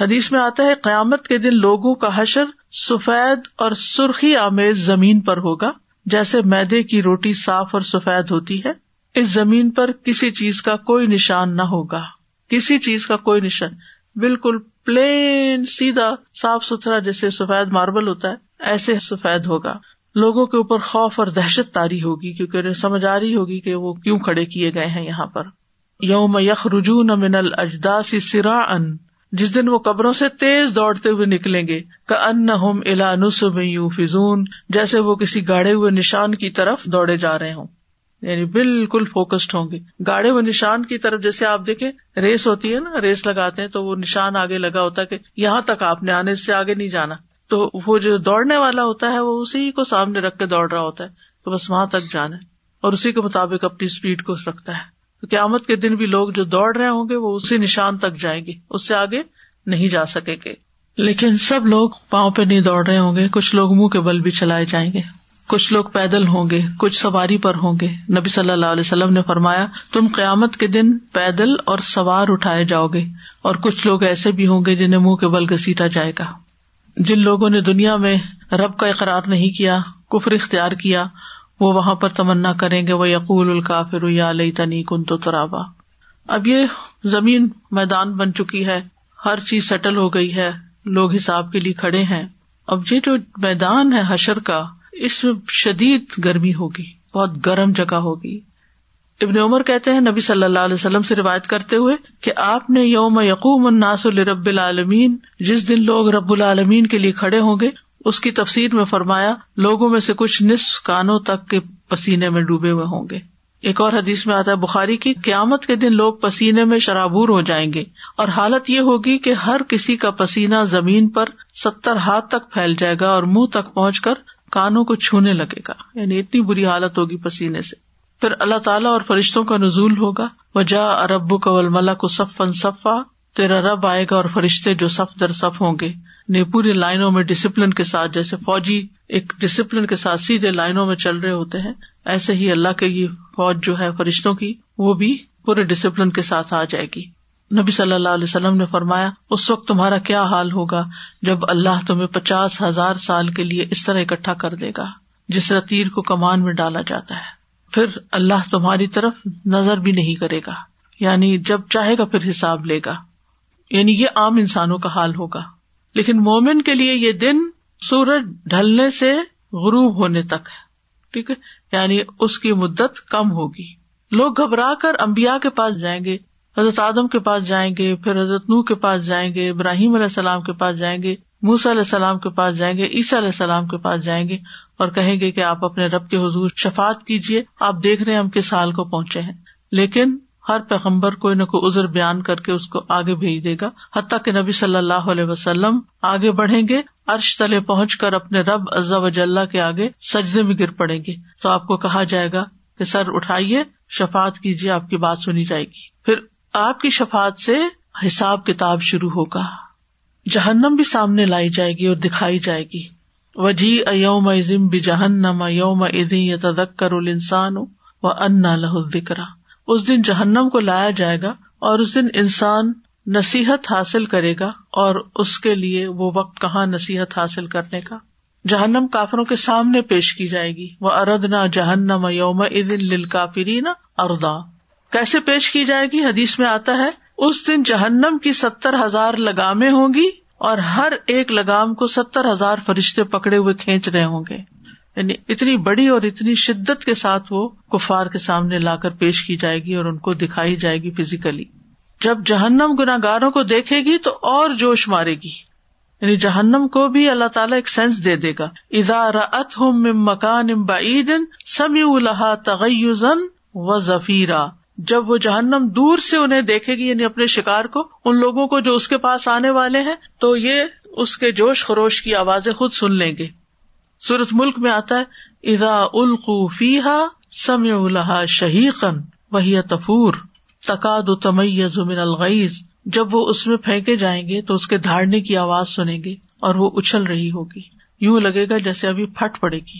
حدیث میں آتا ہے، قیامت کے دن لوگوں کا حشر سفید اور سرخی آمیز زمین پر ہوگا، جیسے میدے کی روٹی صاف اور سفید ہوتی ہے۔ اس زمین پر کسی چیز کا کوئی نشان نہ ہوگا۔ کسی چیز کا کوئی نشان۔ بالکل پلین سیدھا صاف ستھرا جیسے سفید ماربل ہوتا ہے، ایسے سفید ہوگا۔ لوگوں کے اوپر خوف اور دہشت تاری ہوگی، کیونکہ سمجھ آ رہی ہوگی کہ وہ کیوں کھڑے کیے گئے ہیں یہاں پر۔ یوم یخ رجون من الجداسی سرا ان جس دن وہ قبروں سے تیز دوڑتے ہوئے نکلیں گے۔ کا ان ہوم الا نسب یو فضون جیسے وہ کسی گاڑے ہوئے نشان کی طرف دوڑے جا رہے ہوں۔ یعنی بالکل فوکسڈ ہوں گے۔ گاڑے ہوئے نشان کی طرف جیسے آپ دیکھیں، ریس ہوتی ہے نا، ریس لگاتے ہیں تو وہ نشان آگے لگا ہوتا ہے کہ یہاں تک آپ نے آنے سے آگے نہیں جانا۔ تو وہ جو دوڑنے والا ہوتا ہے، وہ اسی کو سامنے رکھ کے دوڑ رہا ہوتا ہے۔ تو بس وہاں تک جانا اور اسی کے مطابق اپنی اسپیڈ کو رکھتا ہے۔ تو قیامت کے دن بھی لوگ جو دوڑ رہے ہوں گے، وہ اسی نشان تک جائیں گے۔ اس سے آگے نہیں جا سکے گے۔ لیکن سب لوگ پاؤں پہ نہیں دوڑ رہے ہوں گے، کچھ لوگ منہ کے بل بھی چلائے جائیں گے۔ کچھ لوگ پیدل ہوں گے، کچھ سواری پر ہوں گے۔ نبی صلی اللہ علیہ وسلم نے فرمایا، تم قیامت کے دن پیدل اور سوار اٹھائے جاؤ گے اور کچھ لوگ ایسے بھی ہوں گے جنہیں منہ کے بل گسیٹا جائے گا۔ جن لوگوں نے دنیا میں رب کا اقرار نہیں کیا، کفر اختیار کیا، وہ وہاں پر تمنا کریں گے۔ وہ یقول الکافر یا علیہ تنی کن تو ترابا۔ اب یہ زمین میدان بن چکی ہے۔ ہر چیز سیٹل ہو گئی ہے۔ لوگ حساب کے لیے کھڑے ہیں۔ اب یہ جو میدان ہے حشر کا اس میں شدید گرمی ہوگی، بہت گرم جگہ ہوگی۔ ابن عمر کہتے ہیں، نبی صلی اللہ علیہ وسلم سے روایت کرتے ہوئے کہ آپ نے یوم یقوم الناس رب العالمین، جس دن لوگ رب العالمین کے لیے کھڑے ہوں گے، اس کی تفسیر میں فرمایا، لوگوں میں سے کچھ نصف کانوں تک کے پسینے میں ڈوبے ہوئے ہوں گے۔ ایک اور حدیث میں آتا ہے، بخاری کی، قیامت کے دن لوگ پسینے میں شرابور ہو جائیں گے۔ اور حالت یہ ہوگی کہ ہر کسی کا پسینہ زمین پر ستر ہاتھ تک پھیل جائے گا اور منہ تک پہنچ کر کانوں کو چھونے لگے گا۔ یعنی اتنی بری حالت ہوگی پسینے سے۔ پھر اللہ تعالیٰ اور فرشتوں کا نزول ہوگا۔ وجا ارب قول ملا کو صفن صفا۔ تیرا رب آئے گا اور فرشتے جو صف در صف ہوں گے۔ یعنی نے پوری لائنوں میں ڈسپلن کے ساتھ، جیسے فوجی ایک ڈسپلن کے ساتھ سیدھے لائنوں میں چل رہے ہوتے ہیں، ایسے ہی اللہ کے یہ فوج جو ہے فرشتوں کی، وہ بھی پورے ڈسپلن کے ساتھ آ جائے گی۔ نبی صلی اللہ علیہ وسلم نے فرمایا، اس وقت تمہارا کیا حال ہوگا جب اللہ تمہیں پچاس ہزار سال کے لیے اس طرح اکٹھا کر دے گا، جس طرح تیر کو کمان میں ڈالا جاتا ہے۔ پھر اللہ تمہاری طرف نظر بھی نہیں کرے گا یعنی جب چاہے گا پھر حساب لے گا۔ یعنی یہ عام انسانوں کا حال ہوگا۔ لیکن مومن کے لیے یہ دن سورج ڈھلنے سے غروب ہونے تک ہے، ٹھیک ہے؟ یعنی اس کی مدت کم ہوگی۔ لوگ گھبرا کر امبیا کے پاس جائیں گے حضرت آدم کے پاس جائیں گے، پھر حضرت نو کے پاس جائیں گے، ابراہیم علیہ السلام کے پاس جائیں گے موسا علیہ السلام کے پاس جائیں گے، عیسیٰ علیہ السلام کے پاس جائیں گے اور کہیں گے کہ آپ اپنے رب کے حضور شفات کیجیے آپ دیکھ رہے ہیں ہم کس حال کو پہنچے ہیں۔ لیکن ہر پیغمبر کوئی نہ کوئی ازر بیان کر کے اس کو آگے بھیج دے گا، حتیٰ کہ نبی صلی اللہ علیہ وسلم آگے بڑھیں گے ارش تلے پہنچ کر اپنے رب عزا وجاللہ کے آگے سجدے میں گر پڑیں گے۔ تو آپ کو کہا جائے گا کہ سر اٹھائیے شفات کیجیے آپ کی بات سنی جائے گی۔ پھر آپ کی شفات سے حساب کتاب شروع ہوگا۔ جہنم بھی سامنے لائی جائے گی اور دکھائی جائے گی۔ وجی ایوم ازم بھی جہنم یوم ادی تدک کر انسان و انا لہ دکرا اس دن جہنم کو لایا جائے گا اور اس دن انسان نصیحت حاصل کرے گا اور اس کے لیے وہ وقت کہاں نصیحت حاصل کرنے کا۔ جہنم کافروں کے سامنے پیش کی جائے گی۔ وہ اردنا جہنم یوم ادن لل کافری نا اردا کیسے پیش کی جائے گی؟ حدیث میں آتا ہے، اس دن جہنم کی ستر ہزار لگامیں ہوں گی اور ہر ایک لگام کو ستر ہزار فرشتے پکڑے ہوئے کھینچ رہے ہوں گے۔ یعنی اتنی بڑی اور اتنی شدت کے ساتھ وہ کفار کے سامنے لا کر پیش کی جائے گی اور ان کو دکھائی جائے گی فزیکلی جب جہنم گناگاروں کو دیکھے گی تو اور جوش مارے گی۔ یعنی جہنم کو بھی اللہ تعالیٰ ایک سینس دے دے گا۔ ادار ات ہم مکان ام بعید سمی الحا تغیزن و ذفیرا جب وہ جہنم دور سے انہیں دیکھے گی یعنی اپنے شکار کو، ان لوگوں کو جو اس کے پاس آنے والے ہیں، تو یہ اس کے جوش خروش کی آوازیں خود سن لیں گے۔ سورت ملک میں آتا ہے ادا القو فیحا سم الحا شہیقن وہی تفور تقاد تمیز من الغیز جب وہ اس میں پھینکے جائیں گے، تو اس کے دھاڑنے کی آواز سنیں گے اور وہ اچھل رہی ہوگی۔ یوں لگے گا جیسے ابھی پھٹ پڑے گی۔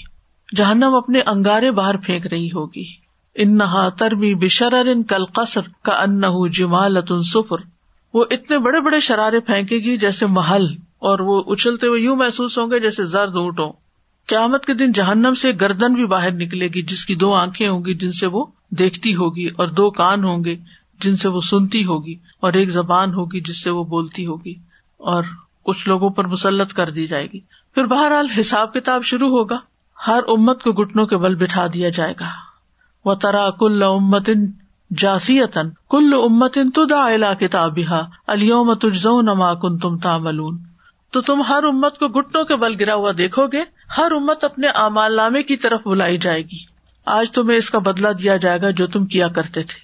جہنم اپنے انگارے باہر پھینک رہی ہوگی۔ ان نہا ترمی بشر ان کل قصر کا ان جمال سفر وہ اتنے بڑے بڑے شرارے پھینکے گی جیسے محل، اور وہ اچھلتے ہوئے یوں محسوس ہوں گے جیسے زرد اونٹوں قیامت کے دن جہنم سے گردن بھی باہر نکلے گی، جس کی دو آنکھیں ہوں گی، جن سے وہ دیکھتی ہوگی، اور دو کان ہوں گے، جن سے وہ سنتی ہوگی، اور ایک زبان ہوگی، جس سے وہ بولتی ہوگی۔ اور کچھ لوگوں پر مسلط کر دی جائے گی۔ پھر بہرحال حساب کتاب شروع ہوگا۔ ہر امت کو گٹنوں کے بل بٹھا دیا جائے گا۔ وہ ترا کل امت جافیتن کل امت ان تدا الا کتاب علیوم تجزو نما کن تم تاملون تو تم ہر امت کو گٹنوں کے بل گرا ہوا دیکھو گے، ہر امت اپنے امال نامے کی طرف بلائی جائے گی۔ آج تمہیں اس کا بدلا دیا جائے گا جو تم کیا کرتے تھے۔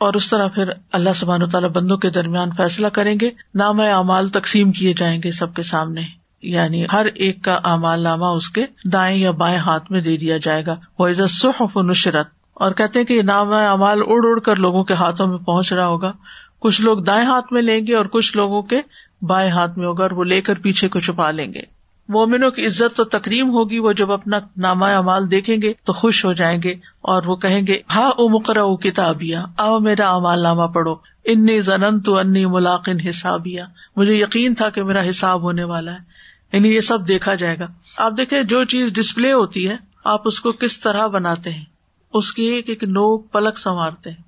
اور اس طرح پھر اللہ سبحان و تعالیٰ بندوں کے درمیان فیصلہ کریں گے نام اعمال تقسیم کیے جائیں گے سب کے سامنے۔ یعنی ہر ایک کا امال نامہ اس کے دائیں یا بائیں ہاتھ میں دے دیا جائے گا۔ وہ عزت سخ و نشرت اور کہتے ہیں کہ نام امال اڑ اڑ کر لوگوں کے ہاتھوں میں پہنچ رہا ہوگا۔ کچھ لوگ دائیں ہاتھ میں لیں گے اور کچھ لوگوں کے بائیں ہاتھ میں ہوگا اور وہ لے کر پیچھے کو چھپا لیں گے۔ مومنوں کی عزت تو تکریم ہوگی، وہ جب اپنا نامہ امال دیکھیں گے تو خوش ہو جائیں گے اور وہ کہیں گے ہاں او مقرر کتابیا آؤ میرا امال نامہ پڑھو۔ انی زنن تو انی ملاقن حسابیا مجھے یقین تھا کہ میرا حساب ہونے والا ہے۔ یعنی یہ سب دیکھا جائے گا۔ آپ دیکھیں، جو چیز ڈسپلے ہوتی ہے، آپ اس کو کس طرح بناتے ہیں؟ اس کی ایک ایک نوک پلک سنوارتے ہیں۔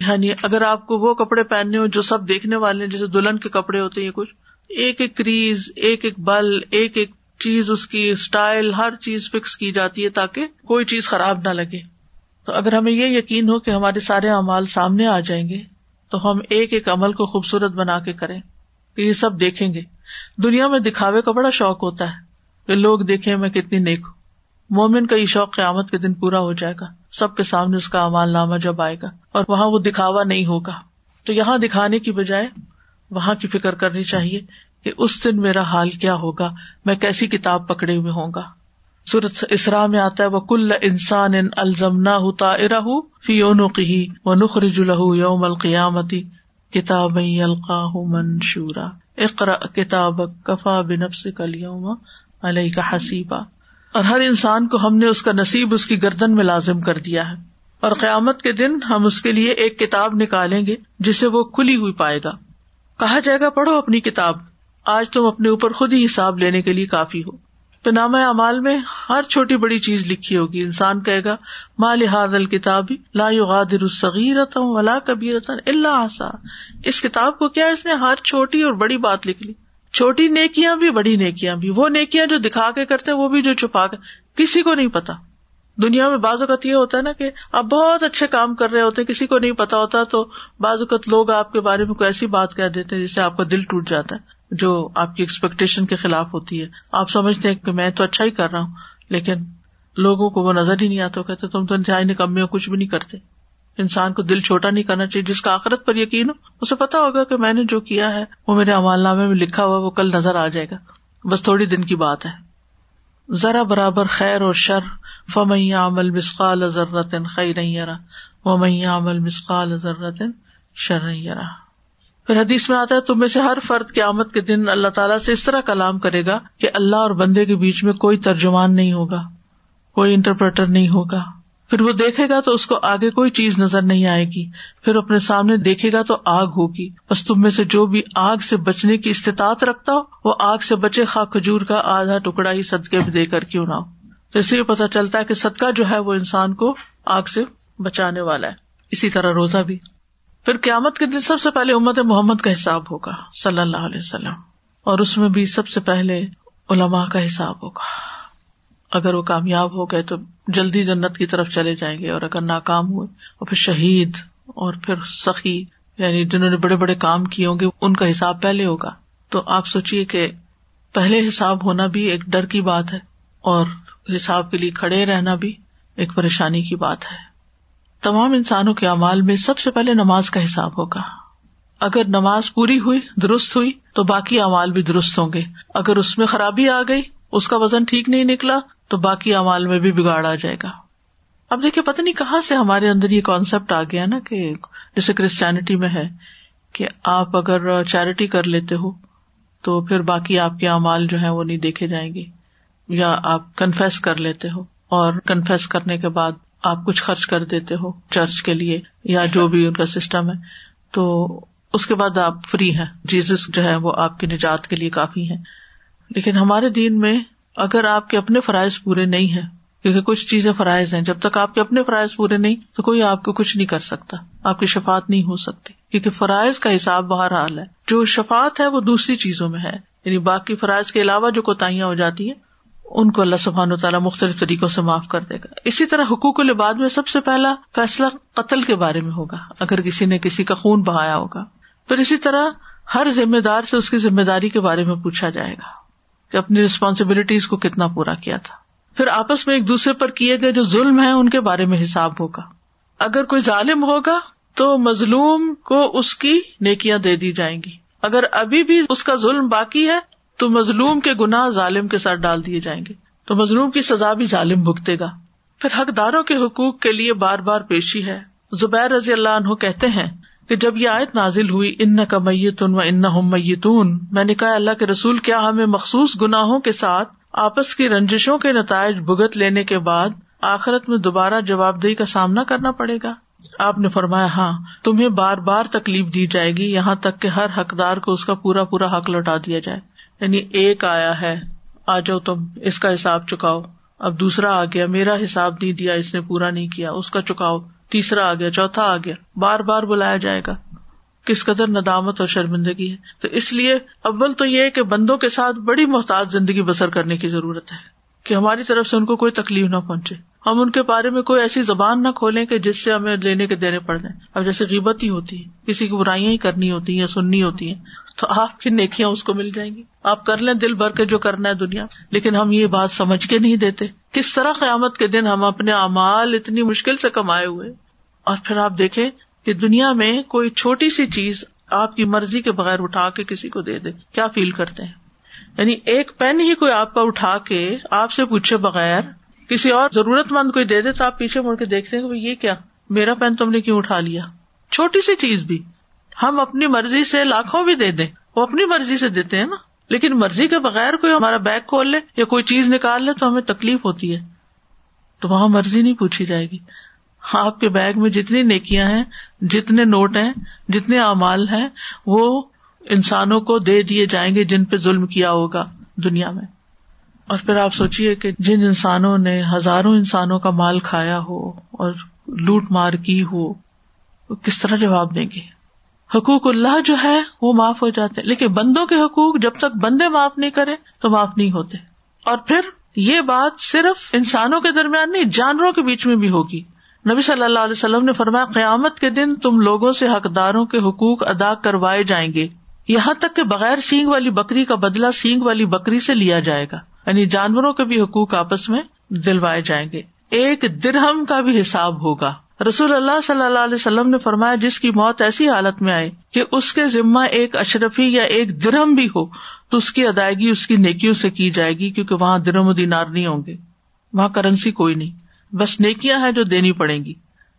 یعنی اگر آپ کو وہ کپڑے پہننے ہو جو سب دیکھنے والے ہیں، جیسے دلہن کے کپڑے ہوتے ہیں کچھ۔ ایک ایک کریز، ایک ایک بل، ایک ایک چیز اس کی اسٹائل ہر چیز فکس کی جاتی ہے تاکہ کوئی چیز خراب نہ لگے۔ تو اگر ہمیں یہ یقین ہو کہ ہمارے سارے امال سامنے آ جائیں گے، تو ہم ایک ایک عمل کو خوبصورت بنا کے کریں کہ یہ سب دیکھیں گے۔ دنیا میں دکھاوے کا بڑا شوق ہوتا ہے کہ لوگ دیکھیں میں کتنی نیک ہوں۔ مومن کا یہ شوق قیامت کے دن پورا ہو جائے گا۔ سب کے سامنے اس کا امال نامہ جب آئے گا اور وہاں وہ دکھاوا نہیں ہوگا۔ تو یہاں دکھانے کی بجائے وہاں کی فکر کرنی چاہیے کہ اس دن میرا حال کیا ہوگا، میں کیسی کتاب پکڑے ہوئے ہوں گا۔ سورت اسرا میں آتا ہے وہ کل انسان ان الزم نہ ہوتا ارح فی اون کی و نخرج الح یوم القیامتی کتاب القاہ منشورا۔ اقرا کتاب کفا بنفس کل یوم علیہ کا حسیبہ اور ہر انسان کو ہم نے اس کا نصیب اس کی گردن میں لازم کر دیا ہے۔ اور قیامت کے دن ہم اس کے لیے ایک کتاب نکالیں گے جسے وہ کھلی ہوئی پائے گا۔ کہا جائے گا، پڑھو اپنی کتاب۔ آج تم اپنے اوپر خود ہی حساب لینے کے لیے کافی ہو۔ تو نام اعمال میں ہر چھوٹی بڑی چیز لکھی ہوگی۔ انسان کہے گا ماں لحاظ الکتاب لا غادر الصغیرتا ولا کبیرتا اللہ آسا اس کتاب کو کیا اس نے ہر چھوٹی اور بڑی بات لکھ لی؟ چھوٹی نیکیاں بھی، بڑی نیکیاں بھی۔ وہ نیکیاں جو دکھا کے کرتے، وہ بھی جو چھپا کے۔ کسی کو نہیں پتا۔ دنیا میں بعض اوقات یہ ہوتا ہے نا کہ آپ بہت اچھے کام کر رہے ہوتے کسی کو نہیں پتا ہوتا، تو بعض اوقات لوگ آپ کے بارے میں کوئی ایسی بات کہہ دیتے ہیں جس سے آپ کا دل ٹوٹ جاتا ہے، جو آپ کی ایکسپیکٹیشن کے خلاف ہوتی ہے۔ آپ سمجھتے ہیں کہ میں تو اچھا ہی کر رہا ہوں، لیکن لوگوں کو وہ نظر ہی نہیں آتا کہتے تم تو انتہائی نکمے ہو کچھ بھی نہیں کرتے۔ انسان کو دل چھوٹا نہیں کرنا چاہیے، جس کا آخرت پر یقین ہو، اسے پتا ہوگا کہ میں نے جو کیا ہے، وہ میرے امال نامے میں لکھا ہوا وہ کل نظر آ جائے گا۔ بس تھوڑی دن کی بات ہے۔ ذرا برابر خیر اور شر فمیا عمل مسقال ضرورت خی نہیں وہ عمل مسقال ضرورت شر پھر حدیث میں آتا ہے، تم میں سے ہر فرد قیامت کے دن اللہ تعالیٰ سے اس طرح کلام کرے گا کہ اللہ اور بندے کے بیچ میں کوئی ترجمان نہیں ہوگا، کوئی انٹرپریٹر نہیں ہوگا۔ پھر وہ دیکھے گا تو اس کو آگے کوئی چیز نظر نہیں آئے گی۔ پھر اپنے سامنے دیکھے گا تو آگ ہوگی۔ بس تم میں سے جو بھی آگ سے بچنے کی استطاعت رکھتا ہو، وہ آگ سے بچے خا کھجور کا آدھا ٹکڑا ہی صدقے بھی دے کر کیوں نہ ہو۔ تو اس لیے پتا چلتا ہے کہ صدقہ جو ہے وہ انسان کو آگ سے بچانے والا ہے۔ اسی طرح روزہ بھی۔ پھر قیامت کے دن سب سے پہلے امت محمد کا حساب ہوگا، صلی اللہ علیہ وسلم۔ اور اس میں بھی سب سے پہلے علماء کا حساب ہوگا۔ اگر وہ کامیاب ہو گئے تو جلدی جنت کی طرف چلے جائیں گے اور اگر ناکام ہوئے اور پھر شہید اور پھر سخی یعنی جنہوں نے بڑے بڑے کام کیے ہوں گے، ان کا حساب پہلے ہوگا۔ تو آپ سوچیے کہ پہلے حساب ہونا بھی ایک ڈر کی بات ہے اور حساب کے لیے کھڑے رہنا بھی ایک پریشانی کی بات ہے۔ تمام انسانوں کے امال میں سب سے پہلے نماز کا حساب ہوگا۔ اگر نماز پوری ہوئی، درست ہوئی، تو باقی امال بھی درست ہوں گے۔ اگر اس میں خرابی آ گئی، اس کا وزن ٹھیک نہیں نکلا تو باقی امال میں بھی بگاڑ آ جائے گا۔ اب دیکھیے، پتہ نہیں کہاں سے ہمارے اندر یہ کانسیپٹ آ گیا نا کہ جیسے کرسچینٹی میں ہے کہ آپ اگر چیریٹی کر لیتے ہو تو پھر باقی آپ کے امال جو ہے وہ نہیں دیکھے جائیں گے۔ یا آپ کنفیس کر لیتے ہو اور کنفیس کرنے کے بعد آپ کچھ خرچ کر دیتے ہو چرچ کے لیے یا جو بھی ان کا سسٹم ہے، تو اس کے بعد آپ فری ہیں۔ جیزس جو ہے وہ آپ کی نجات کے لیے کافی ہے لیکن ہمارے دین میں اگر آپ کے اپنے فرائض پورے نہیں ہیں، کیونکہ کچھ چیزیں فرائض ہیں، جب تک آپ کے اپنے فرائض پورے نہیں، تو کوئی آپ کو کچھ نہیں کر سکتا، آپ کی شفات نہیں ہو سکتی، کیونکہ فرائض کا حساب باہر حال ہے۔ جو شفات ہے، وہ دوسری چیزوں میں ہے۔ یعنی باقی فرائض کے علاوہ جو کوتاہیاں ہو جاتی ہیں، ان کو اللہ سبحان و تعالیٰ مختلف طریقوں سے معاف کر دے گا۔ اسی طرح حقوق العباد میں سب سے پہلا فیصلہ قتل کے بارے میں ہوگا، اگر کسی نے کسی کا خون بہایا ہوگا۔ پھر اسی طرح ہر ذمہ دار سے اس کی ذمہ داری کے بارے میں پوچھا جائے گا۔ کہ اپنی ریسپانسبلٹیز کو کتنا پورا کیا تھا۔ پھر آپس میں ایک دوسرے پر کیے گئے جو ظلم ہے ان کے بارے میں حساب ہوگا۔ اگر کوئی ظالم ہوگا تو مظلوم کو اس کی نیکیاں دے دی جائیں گی۔ اگر ابھی بھی اس کا ظلم باقی ہے تو مظلوم کے گنا ظالم کے ساتھ ڈال دیے جائیں گے۔ تو مظلوم کی سزا بھی ظالم بھگتے گا۔ پھر حقداروں کے حقوق کے لیے بار بار پیشی ہے۔ زبیر رضی اللہ عنہ کہتے ہیں کہ جب یہ آیت نازل ہوئی ان کا میتون و ان میتون، میں نے کہا، اللہ کے رسول، کیا ہمیں مخصوص گناہوں کے ساتھ آپس کی رنجشوں کے نتائج بھگت لینے کے بعد آخرت میں دوبارہ جواب دہی کا سامنا کرنا پڑے گا؟ آپ نے فرمایا ہاں تمہیں بار بار تکلیف دی جائے گی، یہاں تک کہ ہر حقدار کو اس کا پورا پورا حق لوٹا دیا جائے۔ یعنی ایک آیا ہے، آ جاؤ تم، اس کا حساب چکاؤ۔ اب دوسرا آ گیا، میرا حساب نہیں دیا، اس نے پورا نہیں کیا، اس کا چکاؤ۔ تیسرا آ گیا، چوتھا آ گیا۔ بار بار بلایا جائے گا۔ کس قدر ندامت اور شرمندگی ہے۔ تو اس لیے اول تو یہ کہ بندوں کے ساتھ بڑی محتاط زندگی بسر کرنے کی ضرورت ہے کہ ہماری طرف سے ان کو کوئی تکلیف نہ پہنچے۔ ہم ان کے بارے میں کوئی ایسی زبان نہ کھولیں کہ جس سے ہمیں لینے کے دینے پڑ جائیں۔ اب جیسے قیمت ہی ہوتی ہے، کسی کی برائیاں ہی کرنی ہوتی ہیں سننی ہوتی ہیں تو آپ کی نیکیاں اس کو مل جائیں گی۔ آپ کر لیں دل بھر کے جو کرنا ہے دنیا۔ لیکن ہم یہ بات سمجھ کے نہیں دیتے۔ کس طرح قیامت کے دن ہم اپنے امال اتنی مشکل سے کمائے ہوئے اور پھر آپ دیکھیں کہ دنیا میں کوئی چھوٹی سی چیز آپ کی مرضی کے بغیر اٹھا کے کسی کو دے دے۔ کیا فیل کرتے ہیں؟ یعنی ایک پین ہی کوئی آپ کا اٹھا کے آپ سے پوچھے بغیر کسی اور ضرورت مند کوئی دے دے تو آپ پیچھے مڑ کے دیکھتے ہیں کہ یہ کیا؟ میرا پین تم نے کیوں اٹھا لیا؟ چھوٹی سی چیز بھی۔ ہم اپنی مرضی سے لاکھوں بھی دے دیں، وہ اپنی مرضی سے دیتے ہیں نا۔ لیکن مرضی کے بغیر کوئی ہمارا بیگ کھول لے یا کوئی چیز نکال لے تو ہمیں تکلیف ہوتی ہے۔ تو وہاں مرضی نہیں پوچھی جائے گی۔ آپ کے بیگ میں جتنی نیکیاں ہیں، جتنے نوٹ ہیں، جتنے امال ہیں، وہ انسانوں کو دے دیے جائیں گے جن پہ ظلم کیا ہوگا دنیا میں۔ اور پھر آپ سوچیے کہ جن انسانوں نے ہزاروں انسانوں کا مال کھایا ہو اور لوٹ مار کی ہو کس طرح جواب دیں گے؟ حقوق اللہ جو ہے وہ معاف ہو جاتے لیکن بندوں کے حقوق جب تک بندے معاف نہیں کرے تو معاف نہیں ہوتے۔ اور پھر یہ بات صرف انسانوں کے درمیان نہیں، جانوروں کے بیچ میں بھی ہوگی۔ نبی صلی اللہ علیہ وسلم نے فرمایا، قیامت کے دن تم لوگوں سے حقداروں کے حقوق ادا کروائے جائیں گے۔ یہاں تک کہ بغیر سینگ والی بکری کا بدلا سینگ والی بکری سے لیا جائے گا۔ یعنی جانوروں کے بھی حقوق آپس میں دلوائے جائیں گے۔ ایک درہم کا بھی حساب ہوگا۔ رسول اللہ صلی اللہ علیہ وسلم نے فرمایا، جس کی موت ایسی حالت میں آئے کہ اس کے ذمہ ایک اشرفی یا ایک درہم بھی ہو، تو اس کی ادائیگی، اس کی نیکیوں سے کی جائے گی، کیونکہ وہاں درم و دینار نہیں ہوں گے۔ وہاں کرنسی کوئی نہیں۔ بس نیکیاں ہیں جو دینی پڑیں گی۔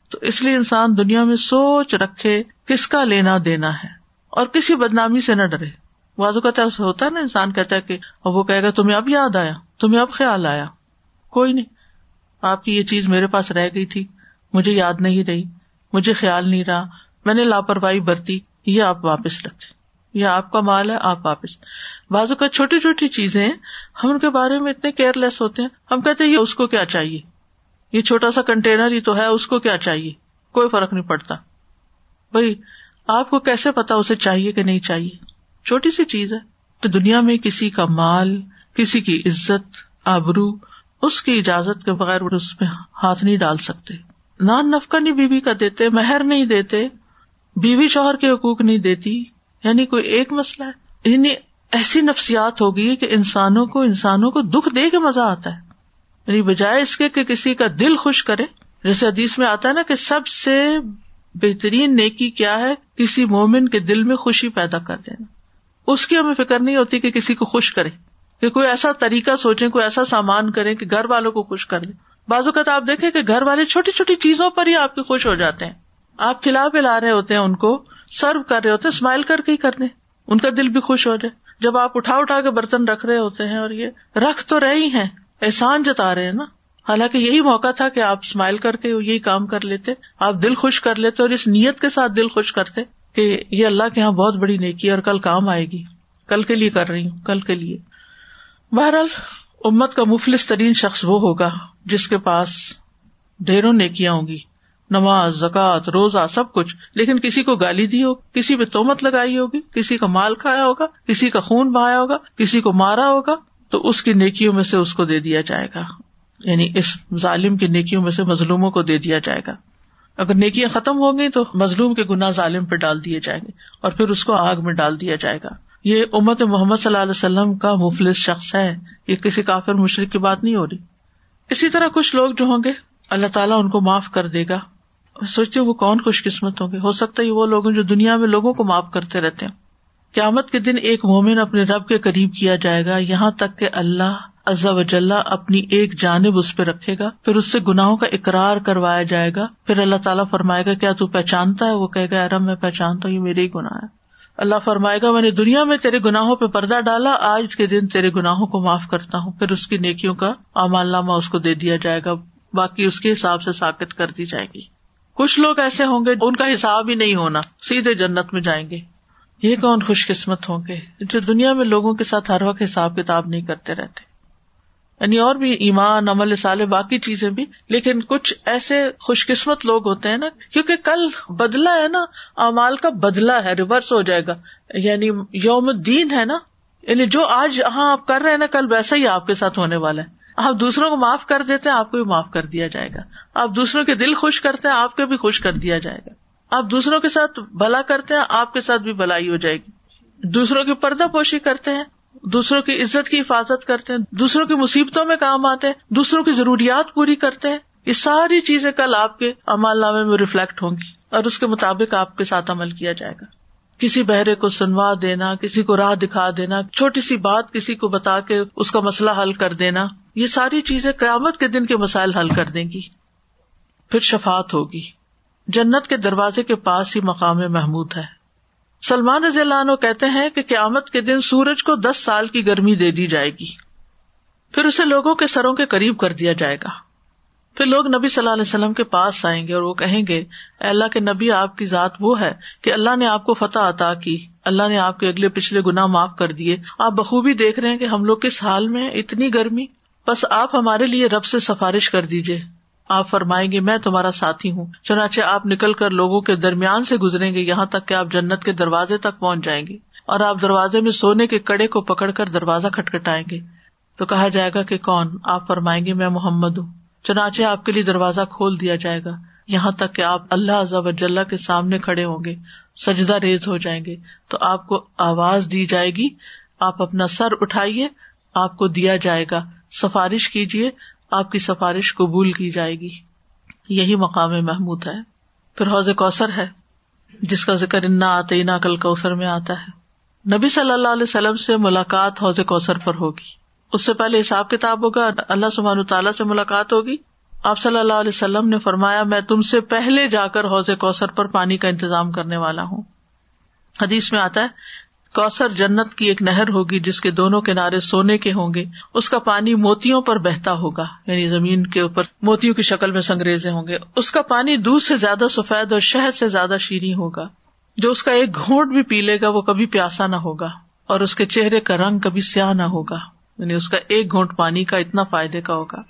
تو اس لیے انسان دنیا میں سوچ رکھے، کس کا لینا دینا ہے؟ اور کسی بدنامی سے نہ ڈرے۔ واضح کا ہوتا ہے نا، انسان کہتا ہے کہ وہ کہے گا، تمہیں اب یاد آیا، تمہیں اب خیال آیا۔ کوئی نہیں۔ آپ کی یہ چیز میرے پاس رہ گئی تھی۔ مجھے یاد نہیں رہی، مجھے خیال نہیں رہا، میں نے لاپرواہی برتی، یہ آپ واپس رکھے یہ آپ کا مال ہے، آپ واپس۔ بازو کا چھوٹی چھوٹی چیزیں ہم ان کے بارے میں اتنے کیئر لیس ہوتے ہیں۔ ہم کہتے ہیں، یہ اس کو کیا چاہیے؟ یہ چھوٹا سا کنٹینر ہی تو ہے، اس کو کیا چاہیے؟ کوئی فرق نہیں پڑتا۔ بھائی، آپ کو کیسے پتا اسے چاہیے کہ نہیں چاہیے؟ چھوٹی سی چیز ہے۔ تو دنیا میں کسی کا مال، کسی کی عزت، آبرو، اس کی اجازت کے بغیر اس پہ ہاتھ نہیں ڈال سکتے۔ نان نفقہ نہیں بیوی کا دیتے، مہر نہیں دیتے، بیوی شوہر کے حقوق نہیں دیتی یعنی کوئی ایک مسئلہ ہے۔ یعنی ایسی نفسیات ہوگی کہ انسانوں کو انسانوں کو دکھ دے کے مزہ آتا ہے۔ یعنی بجائے اس کے کہ کسی کا دل خوش کرے۔ جیسے حدیث میں آتا ہے نا کہ سب سے بہترین نیکی کیا ہے؟ کسی مومن کے دل میں خوشی پیدا کر دینا۔ اس کی ہمیں فکر نہیں ہوتی کہ کسی کو خوش کرے، کہ کوئی ایسا طریقہ سوچے کوئی ایسا سامان کرے کہ گھر والوں کو خوش کر دے۔ بعض اوقات آپ دیکھیں کہ گھر والے چھوٹی چھوٹی چیزوں پر ہی آپ کے خوش ہو جاتے ہیں۔ آپ کھلا پلا رہے ہوتے ہیں ان کو، سرو کر رہے ہوتے ہیں اسمائل کر کے ہی کرنے۔ ان کا دل بھی خوش ہو جائے۔ جب آپ اٹھا اٹھا کے برتن رکھ رہے ہوتے ہیں اور یہ رکھ تو رہے ہی ہیں، احسان جتا رہے ہیں نا۔ حالانکہ یہی موقع تھا کہ آپ اسمائل کر کے یہی کام کر لیتے، آپ دل خوش کر لیتے اور اس نیت کے ساتھ دل خوش کرتے کہ یہ اللہ کے یہاں بہت بڑی نیکی اور کل کام آئے گی۔ کل کے لیے کر رہی ہوں، کل کے لیے۔ بہرحال امت کا مفلس ترین شخص وہ ہوگا جس کے پاس ڈھیروں نیکیاں ہوں گی، نماز زکات روزہ، سب کچھ۔ لیکن کسی کو گالی دی ہو، کسی پہ تومت لگائی ہوگی، کسی کا مال کھایا ہوگا، کسی کا خون بہایا ہوگا، کسی کو مارا ہوگا، تو اس کی نیکیوں میں سے اس کو دے دیا جائے گا۔ یعنی اس ظالم کی نیکیوں میں سے مظلوموں کو دے دیا جائے گا۔ اگر نیکیاں ختم ہوں گی تو مظلوم کے گنا ظالم پہ ڈال دیے جائیں گے اور پھر اس کو آگ میں ڈال دیا جائے گا۔ یہ امت محمد صلی اللہ علیہ وسلم کا مفلس شخص ہے۔ یہ کسی کافر مشرق کی بات نہیں ہو رہی۔ اسی طرح کچھ لوگ جو ہوں گے، اللہ تعالیٰ ان کو معاف کر دے گا۔ سوچتے وہ کون خوش قسمت ہوں گے۔ ہو سکتا ہے وہ لوگ جو دنیا میں لوگوں کو معاف کرتے رہتے ہیں۔ قیامت کے دن ایک مومن اپنے رب کے قریب کیا جائے گا۔ یہاں تک کہ اللہ عزا وجاللہ اپنی ایک جانب اس پہ رکھے گا۔ پھر اس سے گناہوں کا اقرار کروایا جائے گا۔ پھر اللہ تعالیٰ فرمائے گا، کیا تو پہچانتا ہے؟ وہ کہے گا ارم میں پہچانتا ہوں، یہ میرے ہی گناہ ہے اللہ فرمائے گا، میں نے دنیا میں تیرے گناہوں پہ پردہ ڈالا، آج کے دن تیرے گناہوں کو معاف کرتا ہوں، پھر اس کی نیکیوں کا امال نامہ اس کو دے دیا جائے گا، باقی اس کے حساب سے ساکت کر دی جائے گی۔ کچھ لوگ ایسے ہوں گے، ان کا حساب ہی نہیں ہونا، سیدھے جنت میں جائیں گے۔ یہ کون خوش قسمت ہوں گے، جو دنیا میں لوگوں کے ساتھ ہر وقت حساب کتاب نہیں کرتے رہتے۔ یعنی اور بھی ایمان، عمل سال باقی چیزیں بھی۔ لیکن کچھ ایسے خوش قسمت لوگ ہوتے ہیں نا، کیونکہ کل بدلا ہے نا امال کا بدلا ہے ریورس ہو جائے گا۔ یعنی یوم دین ہے نا یعنی جو آج ہاں آپ کر رہے ہیں نا، کل ویسا ہی آپ کے ساتھ ہونے والا ہے۔ آپ دوسروں کو معاف کر دیتے ہیں، آپ کو بھی معاف کر دیا جائے گا۔ آپ دوسروں کے دل خوش کرتے ہیں، آپ کو بھی خوش کر دیا جائے گا۔ آپ دوسروں کے ساتھ بھلا کرتے ہیں، آپ کے ساتھ بھی بھلائی ہو جائے گی۔ دوسروں کی پردہ پوشی کرتے ہیں۔ دوسروں کی عزت کی حفاظت کرتے ہیں، دوسروں کی مصیبتوں میں کام آتے ہیں، دوسروں کی ضروریات پوری کرتے ہیں۔ یہ ساری چیزیں کل آپ کے امال نامے میں ریفلیکٹ ہوں گی اور اس کے مطابق آپ کے ساتھ عمل کیا جائے گا۔ کسی بہرے کو سنوا دینا، کسی کو راہ دکھا دینا، چھوٹی سی بات کسی کو بتا کے اس کا مسئلہ حل کر دینا، یہ ساری چیزیں قیامت کے دن کے مسائل حل کر دیں گی۔ پھر شفات ہوگی۔ جنت کے دروازے کے پاس ہی مقام محمود ہے۔ سلمان رضی اللہ عنہ کہتے ہیں کہ قیامت کے دن سورج کو دس سال کی گرمی دے دی جائے گی۔ پھر اسے لوگوں کے سروں کے قریب کر دیا جائے گا۔ پھر لوگ نبی صلی اللہ علیہ وسلم کے پاس آئیں گے اور وہ کہیں گے اللہ کے نبی، آپ کی ذات وہ ہے کہ اللہ نے آپ کو فتح عطا کی۔ اللہ نے آپ کے اگلے پچھلے گنا معاف کر دیے۔ آپ بخوبی دیکھ رہے ہیں کہ ہم لوگ کس حال میں اتنی گرمی۔ بس آپ ہمارے لیے رب سے سفارش کر دیجیے آپ فرمائیں گے، میں تمہارا ساتھی ہوں۔ چنانچہ آپ نکل کر لوگوں کے درمیان سے گزریں گے، یہاں تک کہ آپ جنت کے دروازے تک پہنچ جائیں گے اور آپ دروازے میں سونے کے کڑے کو پکڑ کر دروازہ کھٹکھٹائیں گے۔ تو کہا جائے گا کہ کون؟ آپ فرمائیں گے، میں محمد ہوں۔ چنانچہ آپ کے لیے دروازہ کھول دیا جائے گا۔ یہاں تک کہ آپ اللہ وجاللہ کے سامنے کھڑے ہوں گے، سجدہ ریز ہو جائیں گے۔ تو آپ کو آواز دی جائے گی، آپ اپنا سر اٹھائیے، آپ کو دیا جائے گا۔ سفارش کیجیے آپ کی سفارش قبول کی جائے گی۔ یہی مقام محمود ہے۔ پھر حوض کوثر ہے، جس کا ذکر انا آتے کل کوثر میں آتا ہے۔ نبی صلی اللہ علیہ وسلم سے ملاقات حوض کوثر پر ہوگی۔ اس سے پہلے حساب کتاب ہوگا، اللہ سبحان تعالیٰ سے ملاقات ہوگی۔ آپ صلی اللہ علیہ وسلم نے فرمایا، میں تم سے پہلے جا کر حوض کوثر پر پانی کا انتظام کرنے والا ہوں۔ حدیث میں آتا ہے کوثر جنت کی ایک نہر ہوگی جس کے دونوں کنارے سونے کے ہوں گے۔ اس کا پانی موتیوں پر بہتا ہوگا یعنی زمین کے اوپر موتیوں کی شکل میں سنگریزے ہوں گے۔ اس کا پانی دودھ سے زیادہ سفید اور شہد سے زیادہ شیریں ہوگا۔ جو اس کا ایک گھونٹ بھی پی لے گا، وہ کبھی پیاسا نہ ہوگا اور اس کے چہرے کا رنگ کبھی سیاہ نہ ہوگا۔ یعنی اس کا ایک گھونٹ پانی کا اتنا فائدے کا ہوگا۔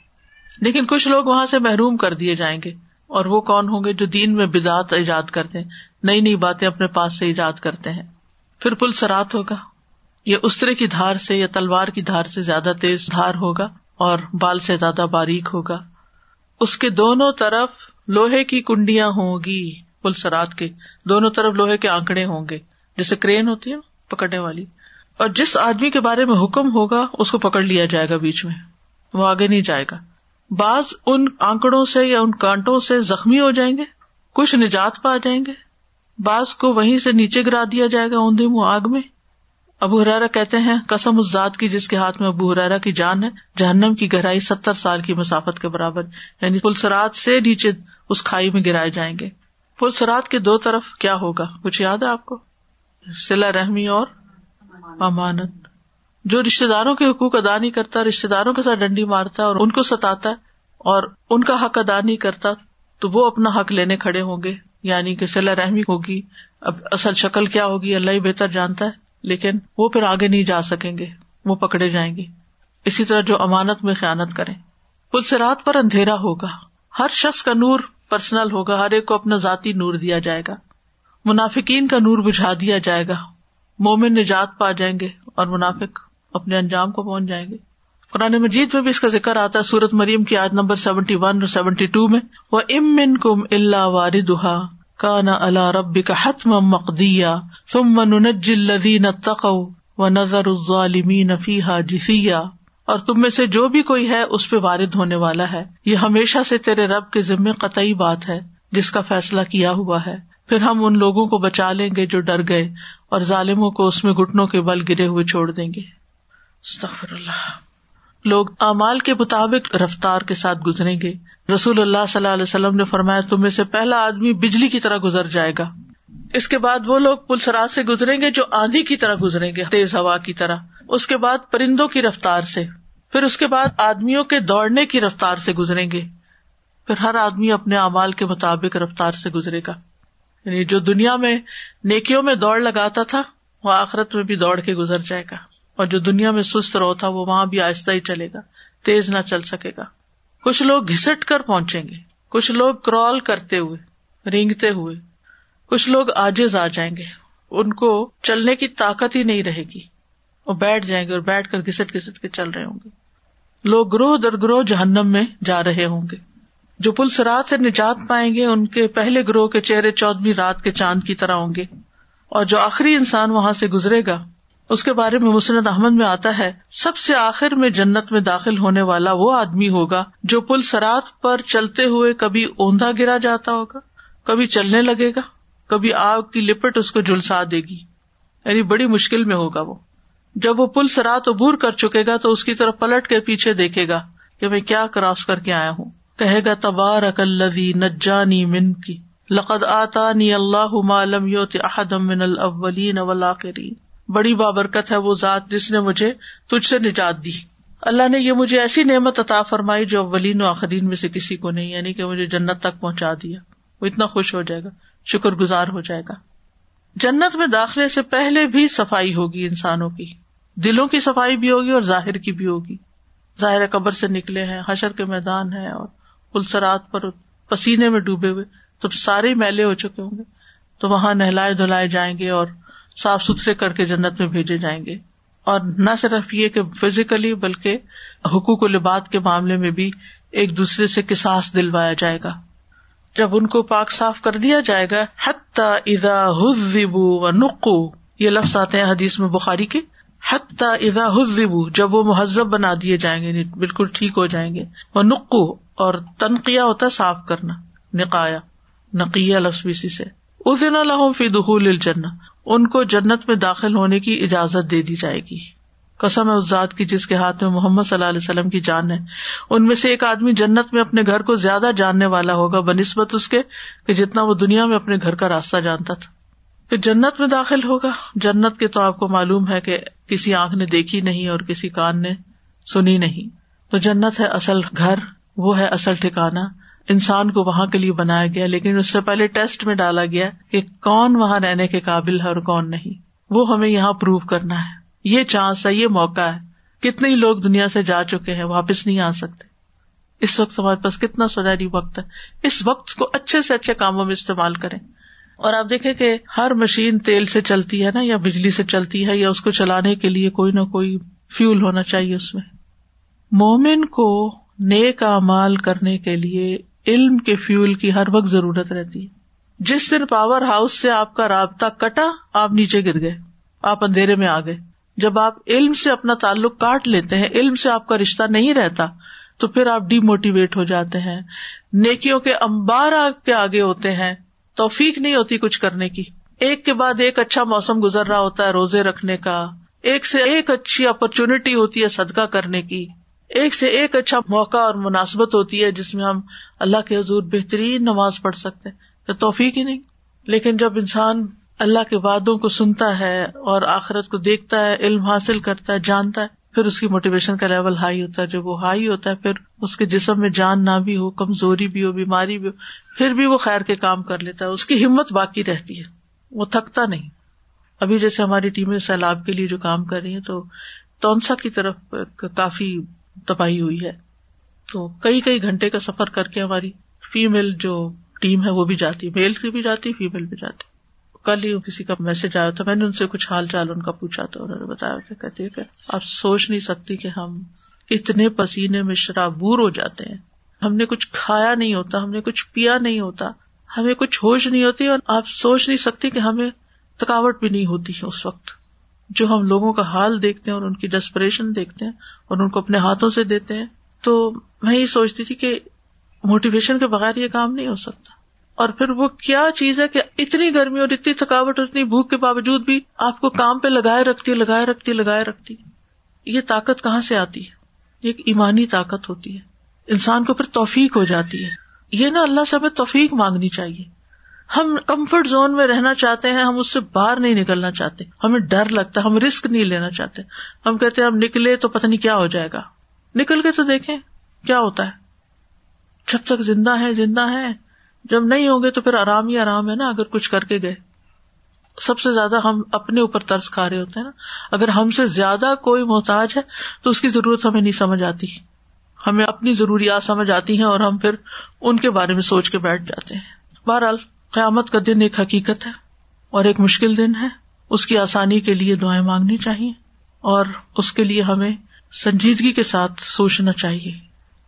لیکن کچھ لوگ وہاں سے محروم کر دیے جائیں گے۔ اور وہ کون ہوں گے جو دین میں بدعت ایجاد کرتے ہیں، نئی نئی باتیں اپنے پاس سے ایجاد کرتے ہیں۔ پھر سرات ہوگا، یا استرے کی دھار سے، یا تلوار کی دھار سے زیادہ تیز دھار ہوگا اور بال سے زیادہ باریک ہوگا۔ اس کے دونوں طرف لوہے کی کنڈیاں ہوں گی۔ پلسرات کے دونوں طرف لوہے کے آنکڑے ہوں گے، جیسے کرین ہوتی ہے پکڑنے والی۔ اور جس آدمی کے بارے میں حکم ہوگا، اس کو پکڑ لیا جائے گا بیچ میں۔ وہ آگے نہیں جائے گا۔ بعض ان آنکڑوں سے یا ان کانٹوں سے زخمی ہو جائیں گے، کچھ نجات پا جائیں گے۔ بعض کو وہیں سے نیچے گرا دیا جائے گا اوندے منہ آگ میں۔ ابو حرارا کہتے ہیں کسم اس ذات کی جس کے ہاتھ میں ابو حرارا کی جان ہے۔ جہنم کی گہرائی ستر سال کی مسافت کے برابر یعنی پلسرات سے نیچے اس کھائی میں گرائے جائیں گے۔ پلسرات کے دو طرف کیا ہوگا؟ کچھ یاد ہے آپ کو؟ سلا رحمی اور امانت۔ جو رشتے داروں کے حقوق ادا نہیں کرتا رشتے داروں کے ساتھ ڈنڈی مارتا اور ان کو ستاتا ہے اور ان کا حق ادا نہیں کرتا، تو وہ اپنا حق لینے کھڑے ہوں گے۔ یعنی کہ صلاح رحمی ہوگی۔ اب اصل شکل کیا ہوگی اللہ ہی بہتر جانتا ہے، لیکن وہ پھر آگے نہیں جا سکیں گے، وہ پکڑے جائیں گے۔ اسی طرح جو امانت میں خیالت کرے پل سے رات پر اندھیرا ہوگا، ہر شخص کا نور پرسنل ہوگا، ہر ایک کو اپنا ذاتی نور دیا جائے گا۔ منافقین کا نور بجھا دیا جائے گا۔ مومن نجات پا جائیں گے اور منافق اپنے انجام کو پہنچ جائیں گے۔ قرآن مجید میں بھی اس کا ذکر آتا ہے، سورت مریم کی آج نمبر سیونٹی ون اور سیونٹی ٹو میں وہ ام من کم اللہ واردہ کا نہ اللہ رب کا حتم مقدیا ثم ننجي الذين اتقوا ونذر الظالمين فيها جثيا۔ اور تم میں سے جو بھی کوئی ہے، اس پہ وارد ہونے والا ہے۔ یہ ہمیشہ سے تیرے رب کے ذمے قطعی بات ہے، جس کا فیصلہ کیا ہوا ہے۔ پھر ہم ان لوگوں کو بچا لیں گے جو ڈر گئے، اور ظالموں کو اس میں گٹنوں کے بل گرے ہوئے چھوڑ دیں گے۔ اللہ۔ لوگ امال کے مطابق رفتار کے ساتھ گزریں گے۔ رسول اللہ صلی اللہ علیہ وسلم نے فرمایا تم میں سے پہلا آدمی بجلی کی طرح گزر جائے گا۔ اس کے بعد وہ لوگ پلسرات سے گزریں گے جو آندھی کی طرح گزریں گے، تیز ہوا کی طرح۔ اس کے بعد پرندوں کی رفتار سے۔ پھر اس کے بعد آدمیوں کے دوڑنے کی رفتار سے گزریں گے۔ پھر ہر آدمی اپنے امال کے مطابق رفتار سے گزرے گا۔ یعنی جو دنیا میں نیکیوں میں دوڑ لگاتا تھا، وہ آخرت میں بھی دوڑ کے گزر جائے گا۔ اور جو دنیا میں سست رہتا وہ وہاں بھی آہستہ ہی چلے گا۔ تیز نہ چل سکے گا۔ کچھ لوگ گھسٹ کر پہنچیں گے۔ کچھ لوگ کرال کرتے ہوئے، رینگتے ہوئے۔ کچھ لوگ آجز آ جائیں گے۔ ان کو چلنے کی طاقت ہی نہیں رہے گی۔ وہ بیٹھ جائیں گے اور بیٹھ کر گھسٹ گھسٹ کے چل رہے ہوں گے۔ لوگ گروہ در گروہ جہنم میں جا رہے ہوں گے۔ جو پل سرات سے نجات پائیں گے، ان کے پہلے گروہ کے چہرے چودہ رات کے چاند کی طرح ہوں گے۔ اور جو آخری انسان وہاں سے گزرے گا اس کے بارے میں مسرت احمد میں آتا ہے، سب سے آخر میں جنت میں داخل ہونے والا وہ آدمی ہوگا جو پل سرات پر چلتے ہوئے کبھی اوندا گرا جاتا ہوگا، کبھی چلنے لگے گا، کبھی آگ کی لپٹ اس کو جلسا دے گی۔ یعنی بڑی مشکل میں ہوگا وہ۔ جب وہ پل سرات عبور کر چکے گا تو اس کی طرف پلٹ کے پیچھے دیکھے گا کہ میں کیا کراس کر کے آیا ہوں۔ کہے گا تبار اکلدی نجانی من کی لقد آتا اللہ معلوم یوت احدم من الاولین والآخرین۔ بڑی بابرکت ہے وہ ذات جس نے مجھے تجھ سے نجات دی۔ اللہ نے یہ مجھے ایسی نعمت عطا فرمائی جو اولین و آخرین میں سے کسی کو نہیں یعنی کہ مجھے جنت تک پہنچا دیا۔ وہ اتنا خوش ہو جائے گا، شکر گزار ہو جائے گا۔ جنت میں داخلے سے پہلے بھی صفائی ہوگی انسانوں کی۔ دلوں کی صفائی بھی ہوگی اور ظاہر کی بھی ہوگی۔ ظاہر قبر سے نکلے ہیں، حشر کے میدان ہے اور پلسرات پر پسینے میں ڈوبے ہوئے، تو سارے میلے ہو چکے ہوں گے۔ تو وہاں نہلائے دھلائے جائیں گے اور صاف ستھرے کر کے جنت میں بھیجے جائیں گے۔ اور نہ صرف یہ کہ فزیکلی بلکہ حقوق و لباد کے معاملے میں بھی ایک دوسرے سے کساس دلوایا جائے گا۔ جب ان کو پاک صاف کر دیا جائے گا ادا حزبو و نقو یہ لفظ آتے ہیں حدیث میں بخاری کے، حتیٰ ادا حزبو جب وہ مہذب بنا دیے جائیں گے یعنی بالکل ٹھیک ہو جائیں گے۔ وہ نقو اور تنقیہ ہوتا ہے صاف کرنا، نقایا، نقیہ لفظ بھی سے۔ ادین الحم فی دخول الجنہ ان کو جنت میں داخل ہونے کی اجازت دے دی جائے گی۔ قسم ہے اس ذات کی جس کے ہاتھ میں محمد صلی اللہ علیہ وسلم کی جان ہے۔ ان میں سے ایک آدمی جنت میں اپنے گھر کو زیادہ جاننے والا ہوگا بہ نسبت اس کے کہ جتنا وہ دنیا میں اپنے گھر کا راستہ جانتا تھا۔ پھر جنت میں داخل ہوگا۔ جنت کے تو آپ کو معلوم ہے کہ کسی آنکھ نے دیکھی نہیں اور کسی کان نے سنی نہیں۔ تو جنت ہے اصل گھر، وہ ہے اصل ٹھکانا انسان کو وہاں کے لیے بنایا گیا، لیکن اس سے پہلے ٹیسٹ میں ڈالا گیا کہ کون وہاں رہنے کے قابل ہے اور کون نہیں۔ وہ ہمیں یہاں پروو کرنا ہے۔ یہ چانس ہے، یہ موقع ہے۔ کتنے ہی لوگ دنیا سے جا چکے ہیں، واپس نہیں آ سکتے۔ اس وقت ہمارے پاس کتنا سنہری وقت ہے۔ اس وقت کو اچھے سے اچھے کاموں میں استعمال کریں۔ اور آپ دیکھیں کہ ہر مشین تیل سے چلتی ہے نا، یا بجلی سے چلتی ہے، یا اس کو چلانے کے لیے کوئی نہ کوئی فیول ہونا چاہیے اس میں۔ مومن کو نیک مال کرنے کے لیے علم کے فیول کی ہر وقت ضرورت رہتی ہے۔ جس دن پاور ہاؤس سے آپ کا رابطہ کٹا، آپ نیچے گر گئے۔ آپ اندھیرے میں آ گئے۔ جب آپ علم سے اپنا تعلق کاٹ لیتے ہیں، علم سے آپ کا رشتہ نہیں رہتا، تو پھر آپ ڈی موٹیویٹ ہو جاتے ہیں۔ نیکیوں کے امبار آپ کے آگے ہوتے ہیں۔ توفیق نہیں ہوتی کچھ کرنے کی۔ ایک کے بعد ایک اچھا موسم گزر رہا ہوتا ہے روزے رکھنے کا۔ ایک سے ایک اچھی اپرچونٹی ہوتی ہے صدقہ کرنے کی۔ ایک سے ایک اچھا موقع اور مناسبت ہوتی ہے جس میں ہم اللہ کے حضور بہترین نماز پڑھ سکتے تو توفیق ہی نہیں۔ لیکن جب انسان اللہ کے وادوں کو سنتا ہے اور آخرت کو دیکھتا ہے، علم حاصل کرتا ہے، جانتا ہے، پھر اس کی موٹیویشن کا لیول ہائی ہوتا ہے۔ جب وہ ہائی ہوتا ہے، پھر اس کے جسم میں جان نہ بھی ہو، کمزوری بھی ہو، بیماری بھی ہو، پھر بھی وہ خیر کے کام کر لیتا ہے۔ اس کی ہمت باقی رہتی ہے۔ وہ تھکتا نہیں۔ ابھی جیسے ہماری ٹیمیں سیلاب کے لیے جو کام کر رہی ہیں، تو تونسا کی طرف کافی تباہی ہوئی ہے۔ تو کئی کئی گھنٹے کا سفر کر کے ہماری فیمل جو ٹیم ہے وہ بھی جاتی میل کی بھی جاتی فیمل بھی جاتی کل ہی کسی کا میسج آیا تھا، میں نے ان سے کچھ حال چال ان کا پوچھا تو انہوں نے بتایا تھا کہتے کہ آپ سوچ نہیں سکتی کہ ہم اتنے پسینے میں شرابور ہو جاتے ہیں۔ ہم نے کچھ کھایا نہیں ہوتا، ہم نے کچھ پیا نہیں ہوتا، ہمیں کچھ ہوش نہیں ہوتی اور آپ سوچ نہیں سکتی کہ ہمیں تھکاوٹ بھی نہیں ہوتی ہے اس وقت۔ جو ہم لوگوں کا حال دیکھتے ہیں اور ان کی ڈسپریشن دیکھتے ہیں اور ان کو اپنے ہاتھوں سے دیتے ہیں، تو میں یہ سوچتی تھی کہ موٹیویشن کے بغیر یہ کام نہیں ہو سکتا۔ اور پھر وہ کیا چیز ہے کہ اتنی گرمی اور اتنی تھکاوٹ اور اتنی بھوک کے باوجود بھی آپ کو کام پہ لگائے رکھتی لگائے رکھتی لگائے رکھتی۔ یہ طاقت کہاں سے آتی ہے؟ یہ ایک ایمانی طاقت ہوتی ہے۔ انسان کو پھر توفیق ہو جاتی ہے۔ یہ نا اللہ سے ہمیں توفیق مانگنی چاہیے۔ ہم کمفرٹ زون میں رہنا چاہتے ہیں، ہم اس سے باہر نہیں نکلنا چاہتے۔ ہمیں ڈر لگتا ہے، ہم رسک نہیں لینا چاہتے۔ ہم کہتے ہیں، ہم نکلے تو پتہ نہیں کیا ہو جائے گا۔ نکل کے تو دیکھیں کیا ہوتا ہے۔ جب تک زندہ ہے زندہ ہے جب نہیں ہوں گے تو پھر آرام ہی آرام ہے نا، اگر کچھ کر کے گئے۔ سب سے زیادہ ہم اپنے اوپر ترس کھا رہے ہوتے ہیں نا۔ اگر ہم سے زیادہ کوئی محتاج ہے تو اس کی ضرورت ہمیں نہیں سمجھ آتی۔ ہمیں اپنی ضروریات سمجھ آتی ہیں اور ہم پھر ان کے بارے میں سوچ کے بیٹھ جاتے ہیں۔ بہرحال قیامت کا دن ایک حقیقت ہے اور ایک مشکل دن ہے۔ اس کی آسانی کے لیے دعائیں مانگنی چاہیے اور اس کے لیے ہمیں سنجیدگی کے ساتھ سوچنا چاہیے۔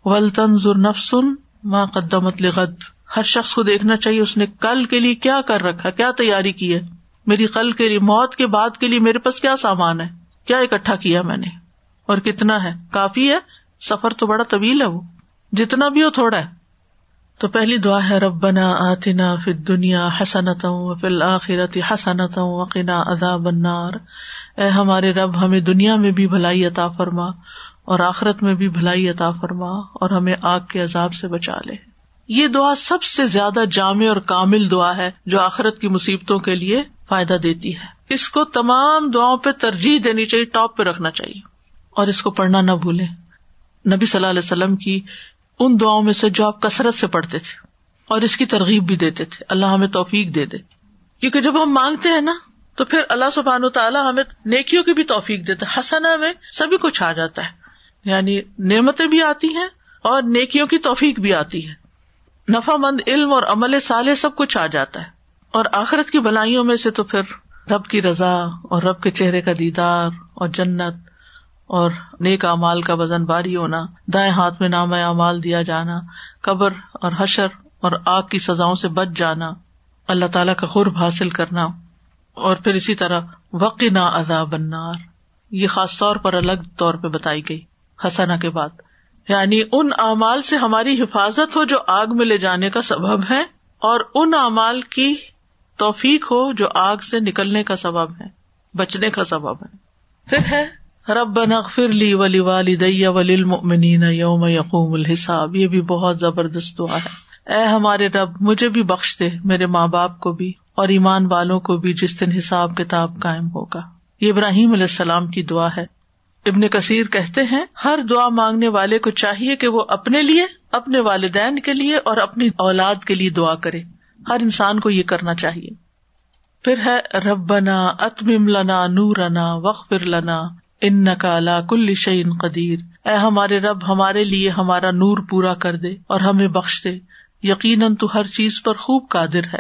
ولطن نفسن ماں قدمت لغد۔ ہر شخص کو دیکھنا چاہیے، اس نے کل کے لیے کیا کر رکھا، کیا تیاری کی ہے۔ میری کل کے لیے، موت کے بعد کے لیے میرے پاس کیا سامان ہے؟ کیا اکٹھا کیا میں نے؟ اور کتنا ہے؟ کافی ہے، سفر تو بڑا طویل ہے وہ۔ جتنا بھی ہو، تھوڑا ہے۔ تو پہلی دعا ہے رب بنا آتنا فی دنیا حسنت فل آخرت حسنت وقنا ادا بنار اے ہمارے رب، ہمیں دنیا میں بھی بھلائی عطا فرما اور آخرت میں بھی بھلائی عطا فرما اور ہمیں آگ کے عذاب سے بچا لے۔ یہ دعا سب سے زیادہ جامع اور کامل دعا ہے جو آخرت کی مصیبتوں کے لیے فائدہ دیتی ہے۔ اس کو تمام دعاؤں پہ ترجیح دینی چاہیے، ٹاپ پہ رکھنا چاہیے اور اس کو پڑھنا نہ بھولے نبی صلی اللہ علیہ وسلم کی ان دعاؤں میں سے جو آپ کثرت سے پڑھتے تھے اور اس کی ترغیب بھی دیتے تھے۔ اللہ ہمیں توفیق دے دے۔ کیونکہ جب ہم مانگتے ہیں نا، تو پھر اللہ سبحان تعالیٰ ہمیں نیکیوں کی بھی توفیق دیتے حسنا میں سبھی کچھ آ جاتا ہے۔ یعنی نعمتیں بھی آتی ہیں اور نیکیوں کی توفیق بھی آتی ہے۔ نفا مند علم اور عمل سالے سب کچھ آ جاتا ہے۔ اور آخرت کی بلائیوں میں سے تو پھر رب کی رضا اور رب کے چہرے کا دیدار اور جنت اور نیک امال کا وزن باری ہونا، دائیں ہاتھ میں نام امال دیا جانا، قبر اور حشر اور آگ کی سزاؤں سے بچ جانا، اللہ تعالی کا قرب حاصل کرنا اور پھر اسی طرح وقی نا ادا بنار یہ خاص طور پر الگ طور پہ بتائی گئی حسنا کے بعد۔ یعنی ان اعمال سے ہماری حفاظت ہو جو آگ میں لے جانے کا سبب ہے اور ان اعمال کی توفیق ہو جو آگ سے نکلنے کا سبب ہے، بچنے کا سبب ہے۔ پھر ہے رب نغفر لی ولی والدی وللمؤمنین یوم یقوم الحساب. یہ بھی بہت زبردست دعا ہے۔ اے ہمارے رب، مجھے بھی بخش دے، میرے ماں باپ کو بھی اور ایمان والوں کو بھی جس دن حساب کتاب قائم ہوگا۔ یہ ابراہیم علیہ السلام کی دعا ہے۔ ابن کثیر کہتے ہیں، ہر دعا مانگنے والے کو چاہیے کہ وہ اپنے لیے، اپنے والدین کے لیے اور اپنی اولاد کے لیے دعا کرے۔ ہر انسان کو یہ کرنا چاہیے۔ پھر ہے، ربنا اتمم لنا نورنا وقفر لنا۔ ان نقالا کل شعین قدیر۔ اے ہمارے رب، ہمارے لیے ہمارا نور پورا کر دے اور ہمیں بخش دے۔ یقیناً تو ہر چیز پر خوب قادر ہے۔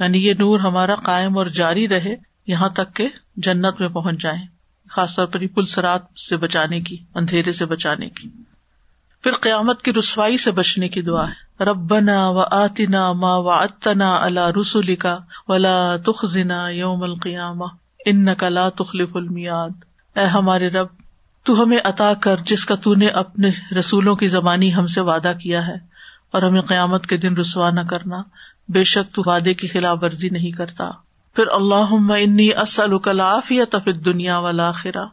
یعنی یہ نور ہمارا قائم اور جاری رہے یہاں تک کہ جنت میں پہنچ جائے خاص طور پر پلسرات سے بچانے کی، اندھیرے سے بچانے کی۔ پھر قیامت کی رسوائی سے بچنے کی دعا ہے۔ ربنا و آتنا ما و اتنا اللہ رسول کا ولا تخنا یوم القیام ان کا لا تخلف المیاد اے ہمارے رب، تو ہمیں عطا کر جس کا تو نے اپنے رسولوں کی زبانی ہم سے وعدہ کیا ہے، اور ہمیں قیامت کے دن رسوا نہ کرنا، بے شک تو وعدے کی خلاف ورزی نہیں کرتا۔ پھر اللہ انی اسلکل عافیت فی دنیا والا خرا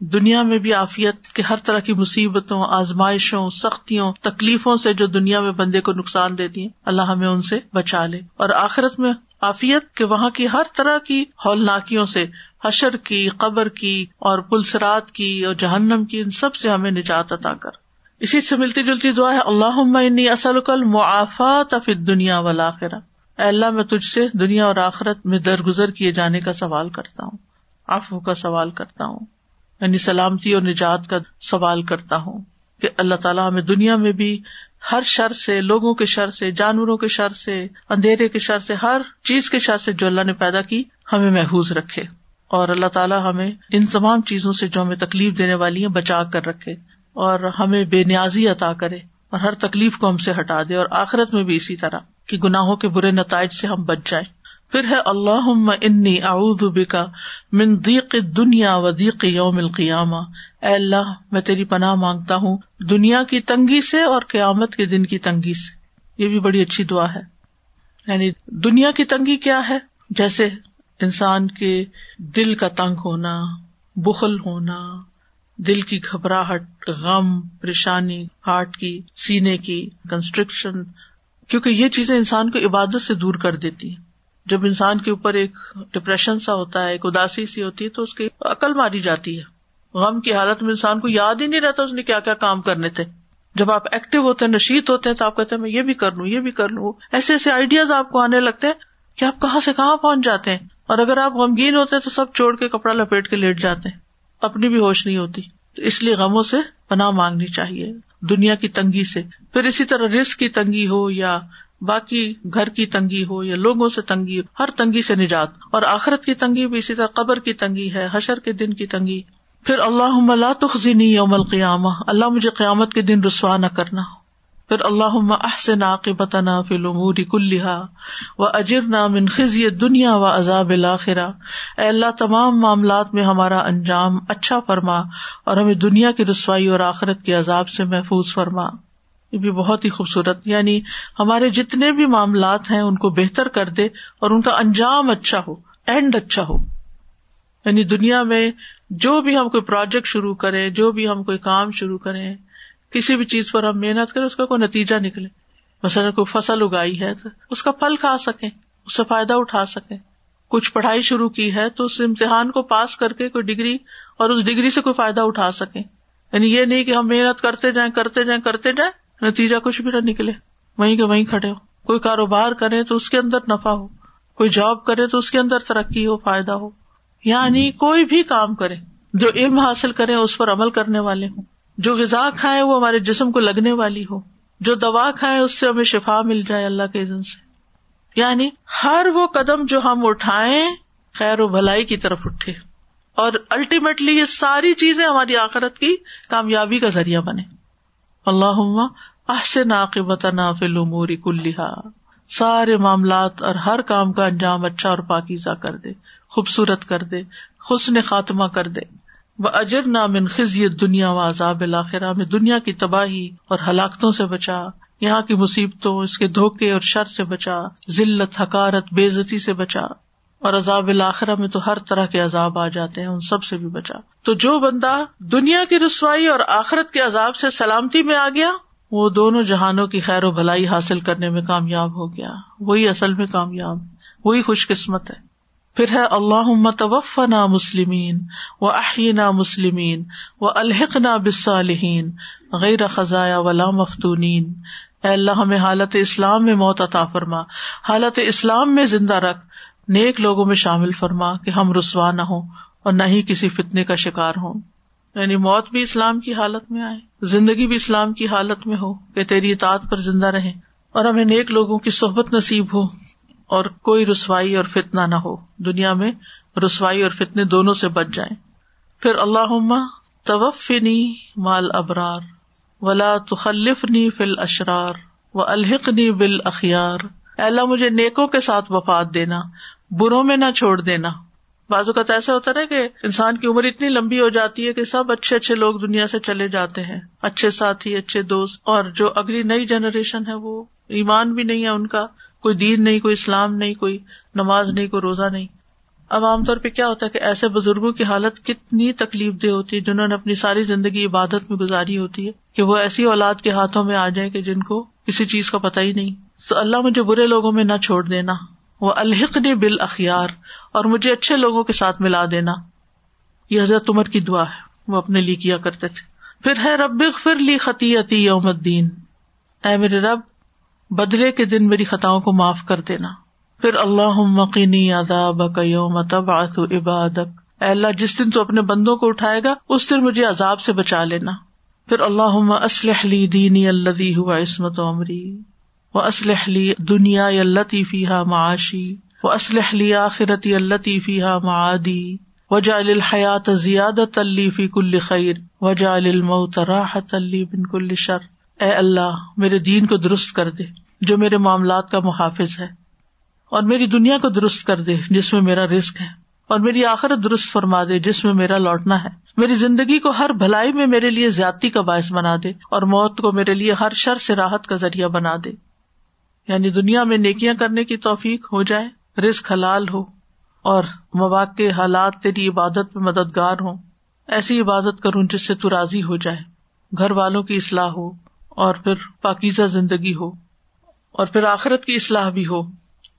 دنیا میں بھی عافیت کے ہر طرح کی مصیبتوں، آزمائشوں، سختیوں، تکلیفوں سے جو دنیا میں بندے کو نقصان دیتی ہیں، اللہ ہمیں ان سے بچا لے۔ اور آخرت میں عافیت کے وہاں کی ہر طرح کی ہولناکیوں سے حشر کی، قبر کی اور پلسرات کی اور جہنم کی، ان سب سے ہمیں نجات عطا کر۔ اسی سے ملتی جلتی دعا ہے اللہ انی اصل معافات فی دنیا والا اے اللہ، میں تجھ سے دنیا اور آخرت میں درگزر کیے جانے کا سوال کرتا ہوں آفو کا سوال کرتا ہوں یعنی سلامتی اور نجات کا سوال کرتا ہوں کہ اللہ تعالیٰ ہمیں دنیا میں بھی ہر شر سے، لوگوں کے شر سے، جانوروں کے شر سے، اندھیرے کے شر سے، ہر چیز کے شر سے جو اللہ نے پیدا کی، ہمیں محفوظ رکھے۔ اور اللہ تعالیٰ ہمیں ان تمام چیزوں سے جو ہمیں تکلیف دینے والی ہیں بچا کر رکھے اور ہمیں بے نیازی عطا کرے اور ہر تکلیف کو ہم سے ہٹا دے اور آخرت میں بھی اسی طرح کہ گناہوں کے برے نتائج سے ہم بچ جائیں۔ پھر ہے اللہ انی بکا من دیق دنیا و دیق یوم القیامہ۔ اے اللہ، میں تیری پناہ مانگتا ہوں دنیا کی تنگی سے اور قیامت کے دن کی تنگی سے۔ یہ بھی بڑی اچھی دعا ہے۔ یعنی دنیا کی تنگی کیا ہے؟ جیسے انسان کے دل کا تنگ ہونا، بخل ہونا، دل کی گھبراہٹ، غم، پریشانی، ہارٹ کی، سینے کی کنسٹرکشن کیونکہ یہ چیزیں انسان کو عبادت سے دور کر دیتی ہیں۔ جب انسان کے اوپر ایک ڈپریشن سا ہوتا ہے، ایک اداسی سی ہوتی ہے، تو اس کی عقل ماری جاتی ہے۔ غم کی حالت میں انسان کو یاد ہی نہیں رہتا اس نے کیا کیا کام کرنے تھے۔ جب آپ ایکٹیو ہوتے ہیں نشیت ہوتے ہیں، تو آپ کہتے ہیں، میں یہ بھی کر لوں، یہ بھی کر لوں۔ ایسے ایسے آئیڈیاز آپ کو آنے لگتے ہیں کہ آپ کہاں سے کہاں پہنچ جاتے ہیں۔ اور اگر آپ غمگین ہوتے تو سب چھوڑ کے کپڑا لپیٹ کے لیٹ جاتے ہیں۔ اپنی بھی ہوش نہیں ہوتی۔ تو اس لیے غموں سے پناہ مانگنی چاہیے۔ دنیا کی تنگی سے۔ پھر اسی طرح رسک کی تنگی ہو یا باقی گھر کی تنگی ہو یا لوگوں سے تنگی ہو، ہر تنگی سے نجات۔ اور آخرت کی تنگی بھی اسی طرح قبر کی تنگی ہے، حشر کے دن کی تنگی۔ پھر اللہ لا تخزنی یوم القیامہ۔ اللہ مجھے قیامت کے دن رسوا نہ کرنا۔ پھر اللہ احسن عاقبتنا فی الامور کلها و اجرنا من خزی دنیا و عذاب الاخرہ۔ اے اللہ، تمام معاملات میں ہمارا انجام اچھا فرما اور ہمیں دنیا کی رسوائی اور آخرت کے عذاب سے محفوظ فرما۔ یہ بھی بہت ہی خوبصورت یعنی ہمارے جتنے بھی معاملات ہیں، ان کو بہتر کر دے اور ان کا انجام اچھا ہو اینڈ اچھا ہو۔ یعنی دنیا میں جو بھی ہم کوئی پروجیکٹ شروع کریں، جو بھی ہم کوئی کام شروع کریں کسی بھی چیز پر ہم محنت کریں، اس کا کوئی نتیجہ نکلے۔ مثلاً کوئی فصل اگائی ہے تو اس کا پھل کھا سکیں، اس سے فائدہ اٹھا سکیں۔ کچھ پڑھائی شروع کی ہے تو اس امتحان کو پاس کر کے کوئی ڈگری اور اس ڈگری سے کوئی فائدہ اٹھا سکیں۔ یعنی یہ نہیں کہ ہم محنت کرتے جائیں کرتے جائیں کرتے جائیں، نتیجہ کچھ بھی نہ نکلے۔ وہیں کے وہیں کھڑے ہو۔ کوئی کاروبار کرے تو اس کے اندر نفع ہو۔ کوئی جاب کرے تو اس کے اندر ترقی ہو، فائدہ ہو۔ یعنی کوئی بھی کام کرے، جو علم حاصل کرے، اس پر عمل کرنے والے ہوں۔ جو غذا کھائے وہ ہمارے جسم کو لگنے والی ہو۔ جو دوا کھائے اس سے ہمیں شفا مل جائے اللہ کے عزن سے۔ یعنی ہر وہ قدم جو ہم اٹھائے خیر و بھلائی کی طرف اٹھے۔ اور الٹیمیٹلی یہ ساری چیزیں ہماری آخرت کی کامیابی کا ذریعہ بنے اللہ احسن عاقبتنا نافل الامور کلها سارے معاملات اور ہر کام کا انجام اچھا اور پاکیزہ کر دے، خوبصورت کر دے، حسن خاتمہ کر دے۔ وہ اجر نامن خزی دنیا و عذاب الآخرہ میں دنیا کی تباہی اور ہلاکتوں سے بچا، یہاں کی مصیبتوں، اس کے دھوکے اور شر سے بچا، ذلت حکارت بےزتی سے بچا، اور عذاب الآخرہ میں تو ہر طرح کے عذاب آ جاتے ہیں، ان سب سے بھی بچا۔ تو جو بندہ دنیا کی رسوائی اور آخرت کے عذاب سے سلامتی میں آ گیا، وہ دونوں جہانوں کی خیر و بھلائی حاصل کرنے میں کامیاب ہو گیا۔ وہی اصل میں کامیاب، وہی خوش قسمت ہے۔ پھر ہے اللہ متوف نا مسلمین و احینا مسلمین و الحق نا بسالحین غیر خزایا ولا مفتونین۔ اے اللہ، ہمیں حالت اسلام میں موت عطا فرما۔ حالت اسلام میں زندہ رکھ۔ نیک لوگوں میں شامل فرما کہ ہم رسوا نہ ہوں اور نہ ہی کسی فتنے کا شکار ہوں۔ یعنی موت بھی اسلام کی حالت میں آئے، زندگی بھی اسلام کی حالت میں ہو کہ تیری اطاعت پر زندہ رہے اور ہمیں نیک لوگوں کی صحبت نصیب ہو۔ اور کوئی رسوائی اور فتنا نہ ہو۔ دنیا میں رسوائی اور فتنے دونوں سے بچ جائیں۔ پھر اللہ توفنی مال ابرار ولا تخلفنی فل اشرار و الحقنی بال اخیار اللہ، مجھے نیکوں کے ساتھ وفات دینا، بروں میں نہ چھوڑ دینا۔ بازو کا ایسا ہوتا نا کہ انسان کی عمر اتنی لمبی ہو جاتی ہے کہ سب اچھے اچھے لوگ دنیا سے چلے جاتے ہیں۔ اچھے ساتھی، اچھے دوست، اور جو اگلی نئی جنریشن ہے، وہ ایمان بھی نہیں ہے ان کا۔ کوئی دین نہیں، کوئی اسلام نہیں، کوئی نماز نہیں، کوئی روزہ نہیں۔ اب عام طور پہ کیا ہوتا ہے کہ ایسے بزرگوں کی حالت کتنی تکلیف دہ ہوتی ہے، جنہوں نے اپنی ساری زندگی عبادت میں گزاری ہوتی ہے، کہ وہ ایسی اولاد کے ہاتھوں میں آ جائے کہ جن کو کسی چیز کا پتا ہی نہیں۔ تو اللہ مجھے برے لوگوں میں نہ چھوڑ دینا۔ وہ الحقنی بال اخیار اور مجھے اچھے لوگوں کے ساتھ ملا دینا۔ یہ حضرت عمر کی دعا ہے، وہ اپنے لیے کیا کرتے تھے۔ پھر ہے رب فر لی خطیتی یوم الدین۔ اے میرے رب بدلے کے دن میری خطاؤں کو معاف کر دینا۔ پھر اللہ مقینی اداب یوم تب آسو عبادک۔ اے اللہ، جس دن تو اپنے بندوں کو اٹھائے گا، اس دن مجھے عذاب سے بچا لینا۔ پھر اللہ اسلح لی دینی اللہ ہوا عصمت عمری۔ وہ اسلح لی دنیا لطیفی ہا معاشی۔ وہ اسلح لی آخرتی الطیفی ہا معادی۔ وجا الحیات زیادت فی کل خیر۔ وجا الموت راحت علی بن کل شر۔ اے اللہ، میرے دین کو درست کر دے، جو میرے معاملات کا محافظ ہے، اور میری دنیا کو درست کر دے، جس میں میرا رسک ہے، اور میری آخرت درست فرما دے، جس میں میرا لوٹنا ہے۔ میری زندگی کو ہر بھلائی میں میرے لیے زیادتی کا باعث بنا دے، اور موت کو میرے لیے ہر شر سے راحت کا ذریعہ بنا دے۔ یعنی دنیا میں نیکیاں کرنے کی توفیق ہو جائے رسک حلال ہو، اور مواقع حالات تیری عبادت میں مددگار ہوں۔ ایسی عبادت کروں جس سے تو راضی ہو جائے، گھر والوں کی اصلاح ہو اور پھر پاکیزہ زندگی ہو اور پھر آخرت کی اصلاح بھی ہو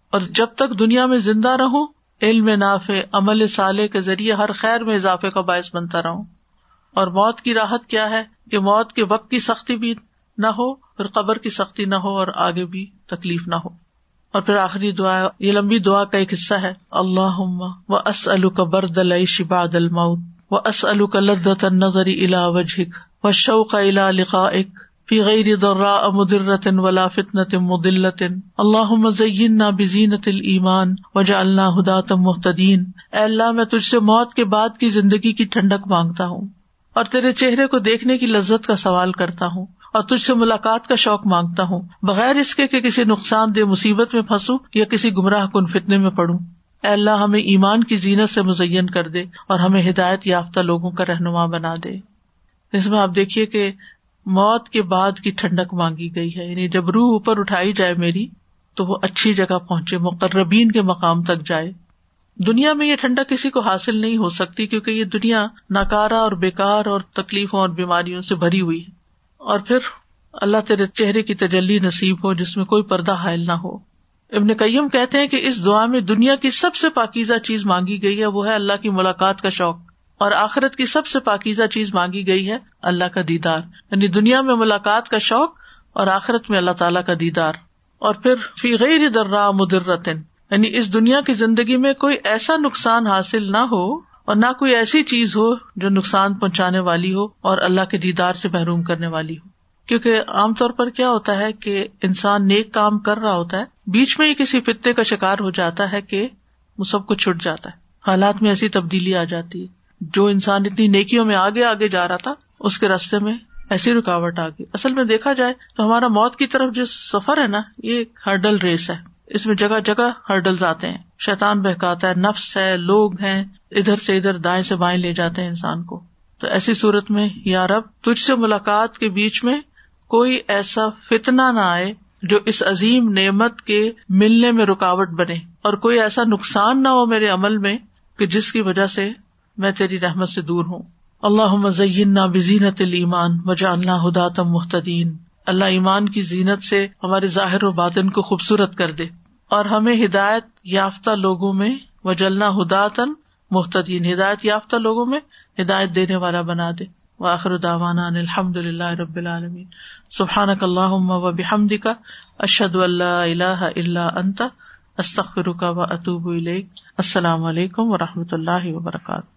اور جب تک دنیا میں زندہ رہوں، علم نافع، عمل سالے کے ذریعے ہر خیر میں اضافے کا باعث بنتا رہوں۔ اور موت کی راحت کیا ہے؟ کہ موت کے وقت کی سختی بھی نہ ہو، پھر قبر کی سختی نہ ہو اور آگے بھی تکلیف نہ ہو۔ اور پھر آخری دعا، یہ لمبی دعا کا ایک حصہ ہے۔ اللہ و اس کا برد شباد الماؤ و اس کا لدت نظری الا وجہک و شوق الا لقا فی غیر درا مدرت ولا فتنت مدلت اللہ مزینہ بزینت المان وجا اللہ ہدات محتدین اے اللہ، میں تجھ سے موت کے بعد کی زندگی کی ٹھنڈک مانگتا ہوں اور تیرے چہرے کو دیکھنے کی لذت کا سوال کرتا ہوں اور تجھ سے ملاقات کا شوق مانگتا ہوں۔ بغیر اس کے کہ کسی نقصان دہ مصیبت میں پھنسوں یا کسی گمراہ کن فتنے میں پڑوں۔ اے اللہ، ہمیں ایمان کی زینت سے مزین کر دے اور ہمیں ہدایت یافتہ لوگوں کا رہنما بنا دے۔ اس میں آپ دیکھیے کہ موت کے بعد کی ٹھنڈک مانگی گئی ہے۔ یعنی جب روح اوپر اٹھائی جائے میری، تو وہ اچھی جگہ پہنچے، مقربین کے مقام تک جائے۔ دنیا میں یہ ٹھنڈک کسی کو حاصل نہیں ہو سکتی کیونکہ یہ دنیا ناکارا اور بےکار اور تکلیفوں اور بیماریوں سے بھری ہوئی ہے۔ اور پھر اللہ تیرے چہرے کی تجلی نصیب ہو، جس میں کوئی پردہ حائل نہ ہو۔ ابن کئیم کہتے ہیں کہ اس دعا میں دنیا کی سب سے پاکیزہ چیز مانگی گئی ہے، وہ ہے اللہ کی ملاقات کا شوق۔ اور آخرت کی سب سے پاکیزہ چیز مانگی گئی ہے اللہ کا دیدار یعنی دنیا میں ملاقات کا شوق اور آخرت میں اللہ تعالیٰ کا دیدار۔ اور پھر فی غیر درا مدرتن یعنی اس دنیا کی زندگی میں کوئی ایسا نقصان حاصل نہ ہو اور نہ کوئی ایسی چیز ہو جو نقصان پہنچانے والی ہو اور اللہ کے دیدار سے محروم کرنے والی ہو۔ کیونکہ عام طور پر کیا ہوتا ہے کہ انسان نیک کام کر رہا ہوتا ہے، بیچ میں ہی کسی فطے کا شکار ہو جاتا ہے کہ وہ سب کچھ چھٹ جاتا ہے، حالات میں ایسی تبدیلی آ جاتی ہے۔ جو انسان اتنی نیکیوں میں آگے آگے جا رہا تھا، اس کے راستے میں ایسی رکاوٹ آ گئی اصل میں دیکھا جائے تو ہمارا موت کی طرف جو سفر ہے نا، یہ ایک ہرڈل ریس ہے۔ اس میں جگہ جگہ ہرڈل آتے ہیں۔ شیتان بہکاتا ہے، نفس ہے، لوگ ہیں، ادھر سے ادھر، دائیں سے بائیں لے جاتے ہیں انسان کو۔ تو ایسی صورت میں یار اب تجھ سے ملاقات کے بیچ میں کوئی ایسا فتنا نہ آئے جو اس عظیم نعمت کے ملنے میں رکاوٹ بنے۔ اور کوئی ایسا نقصان نہ ہو میرے عمل میں کہ جس کی وجہ سے میں تیری رحمت سے دور ہوں۔ اللہ مزین بزینت المان وجا اللہ ہداتم محتدین اللہ ایمان کی زینت سے ہمارے ظاہر و بادن کو خوبصورت کر دے۔ اور ہمیں ہدایت یافتہ لوگوں میں وجلنا ہداتن محتدین ہدایت یافتہ لوگوں میں ہدایت دینے والا بنا دے۔ واخر داوانا الحمد للہ رب العالمین۔ سبحان اللہ و بحمد کا اشد اللہ اللہ اللہ انت استخر کا و اطوب السلام علیکم و رحمۃ اللہ وبرکاتہ۔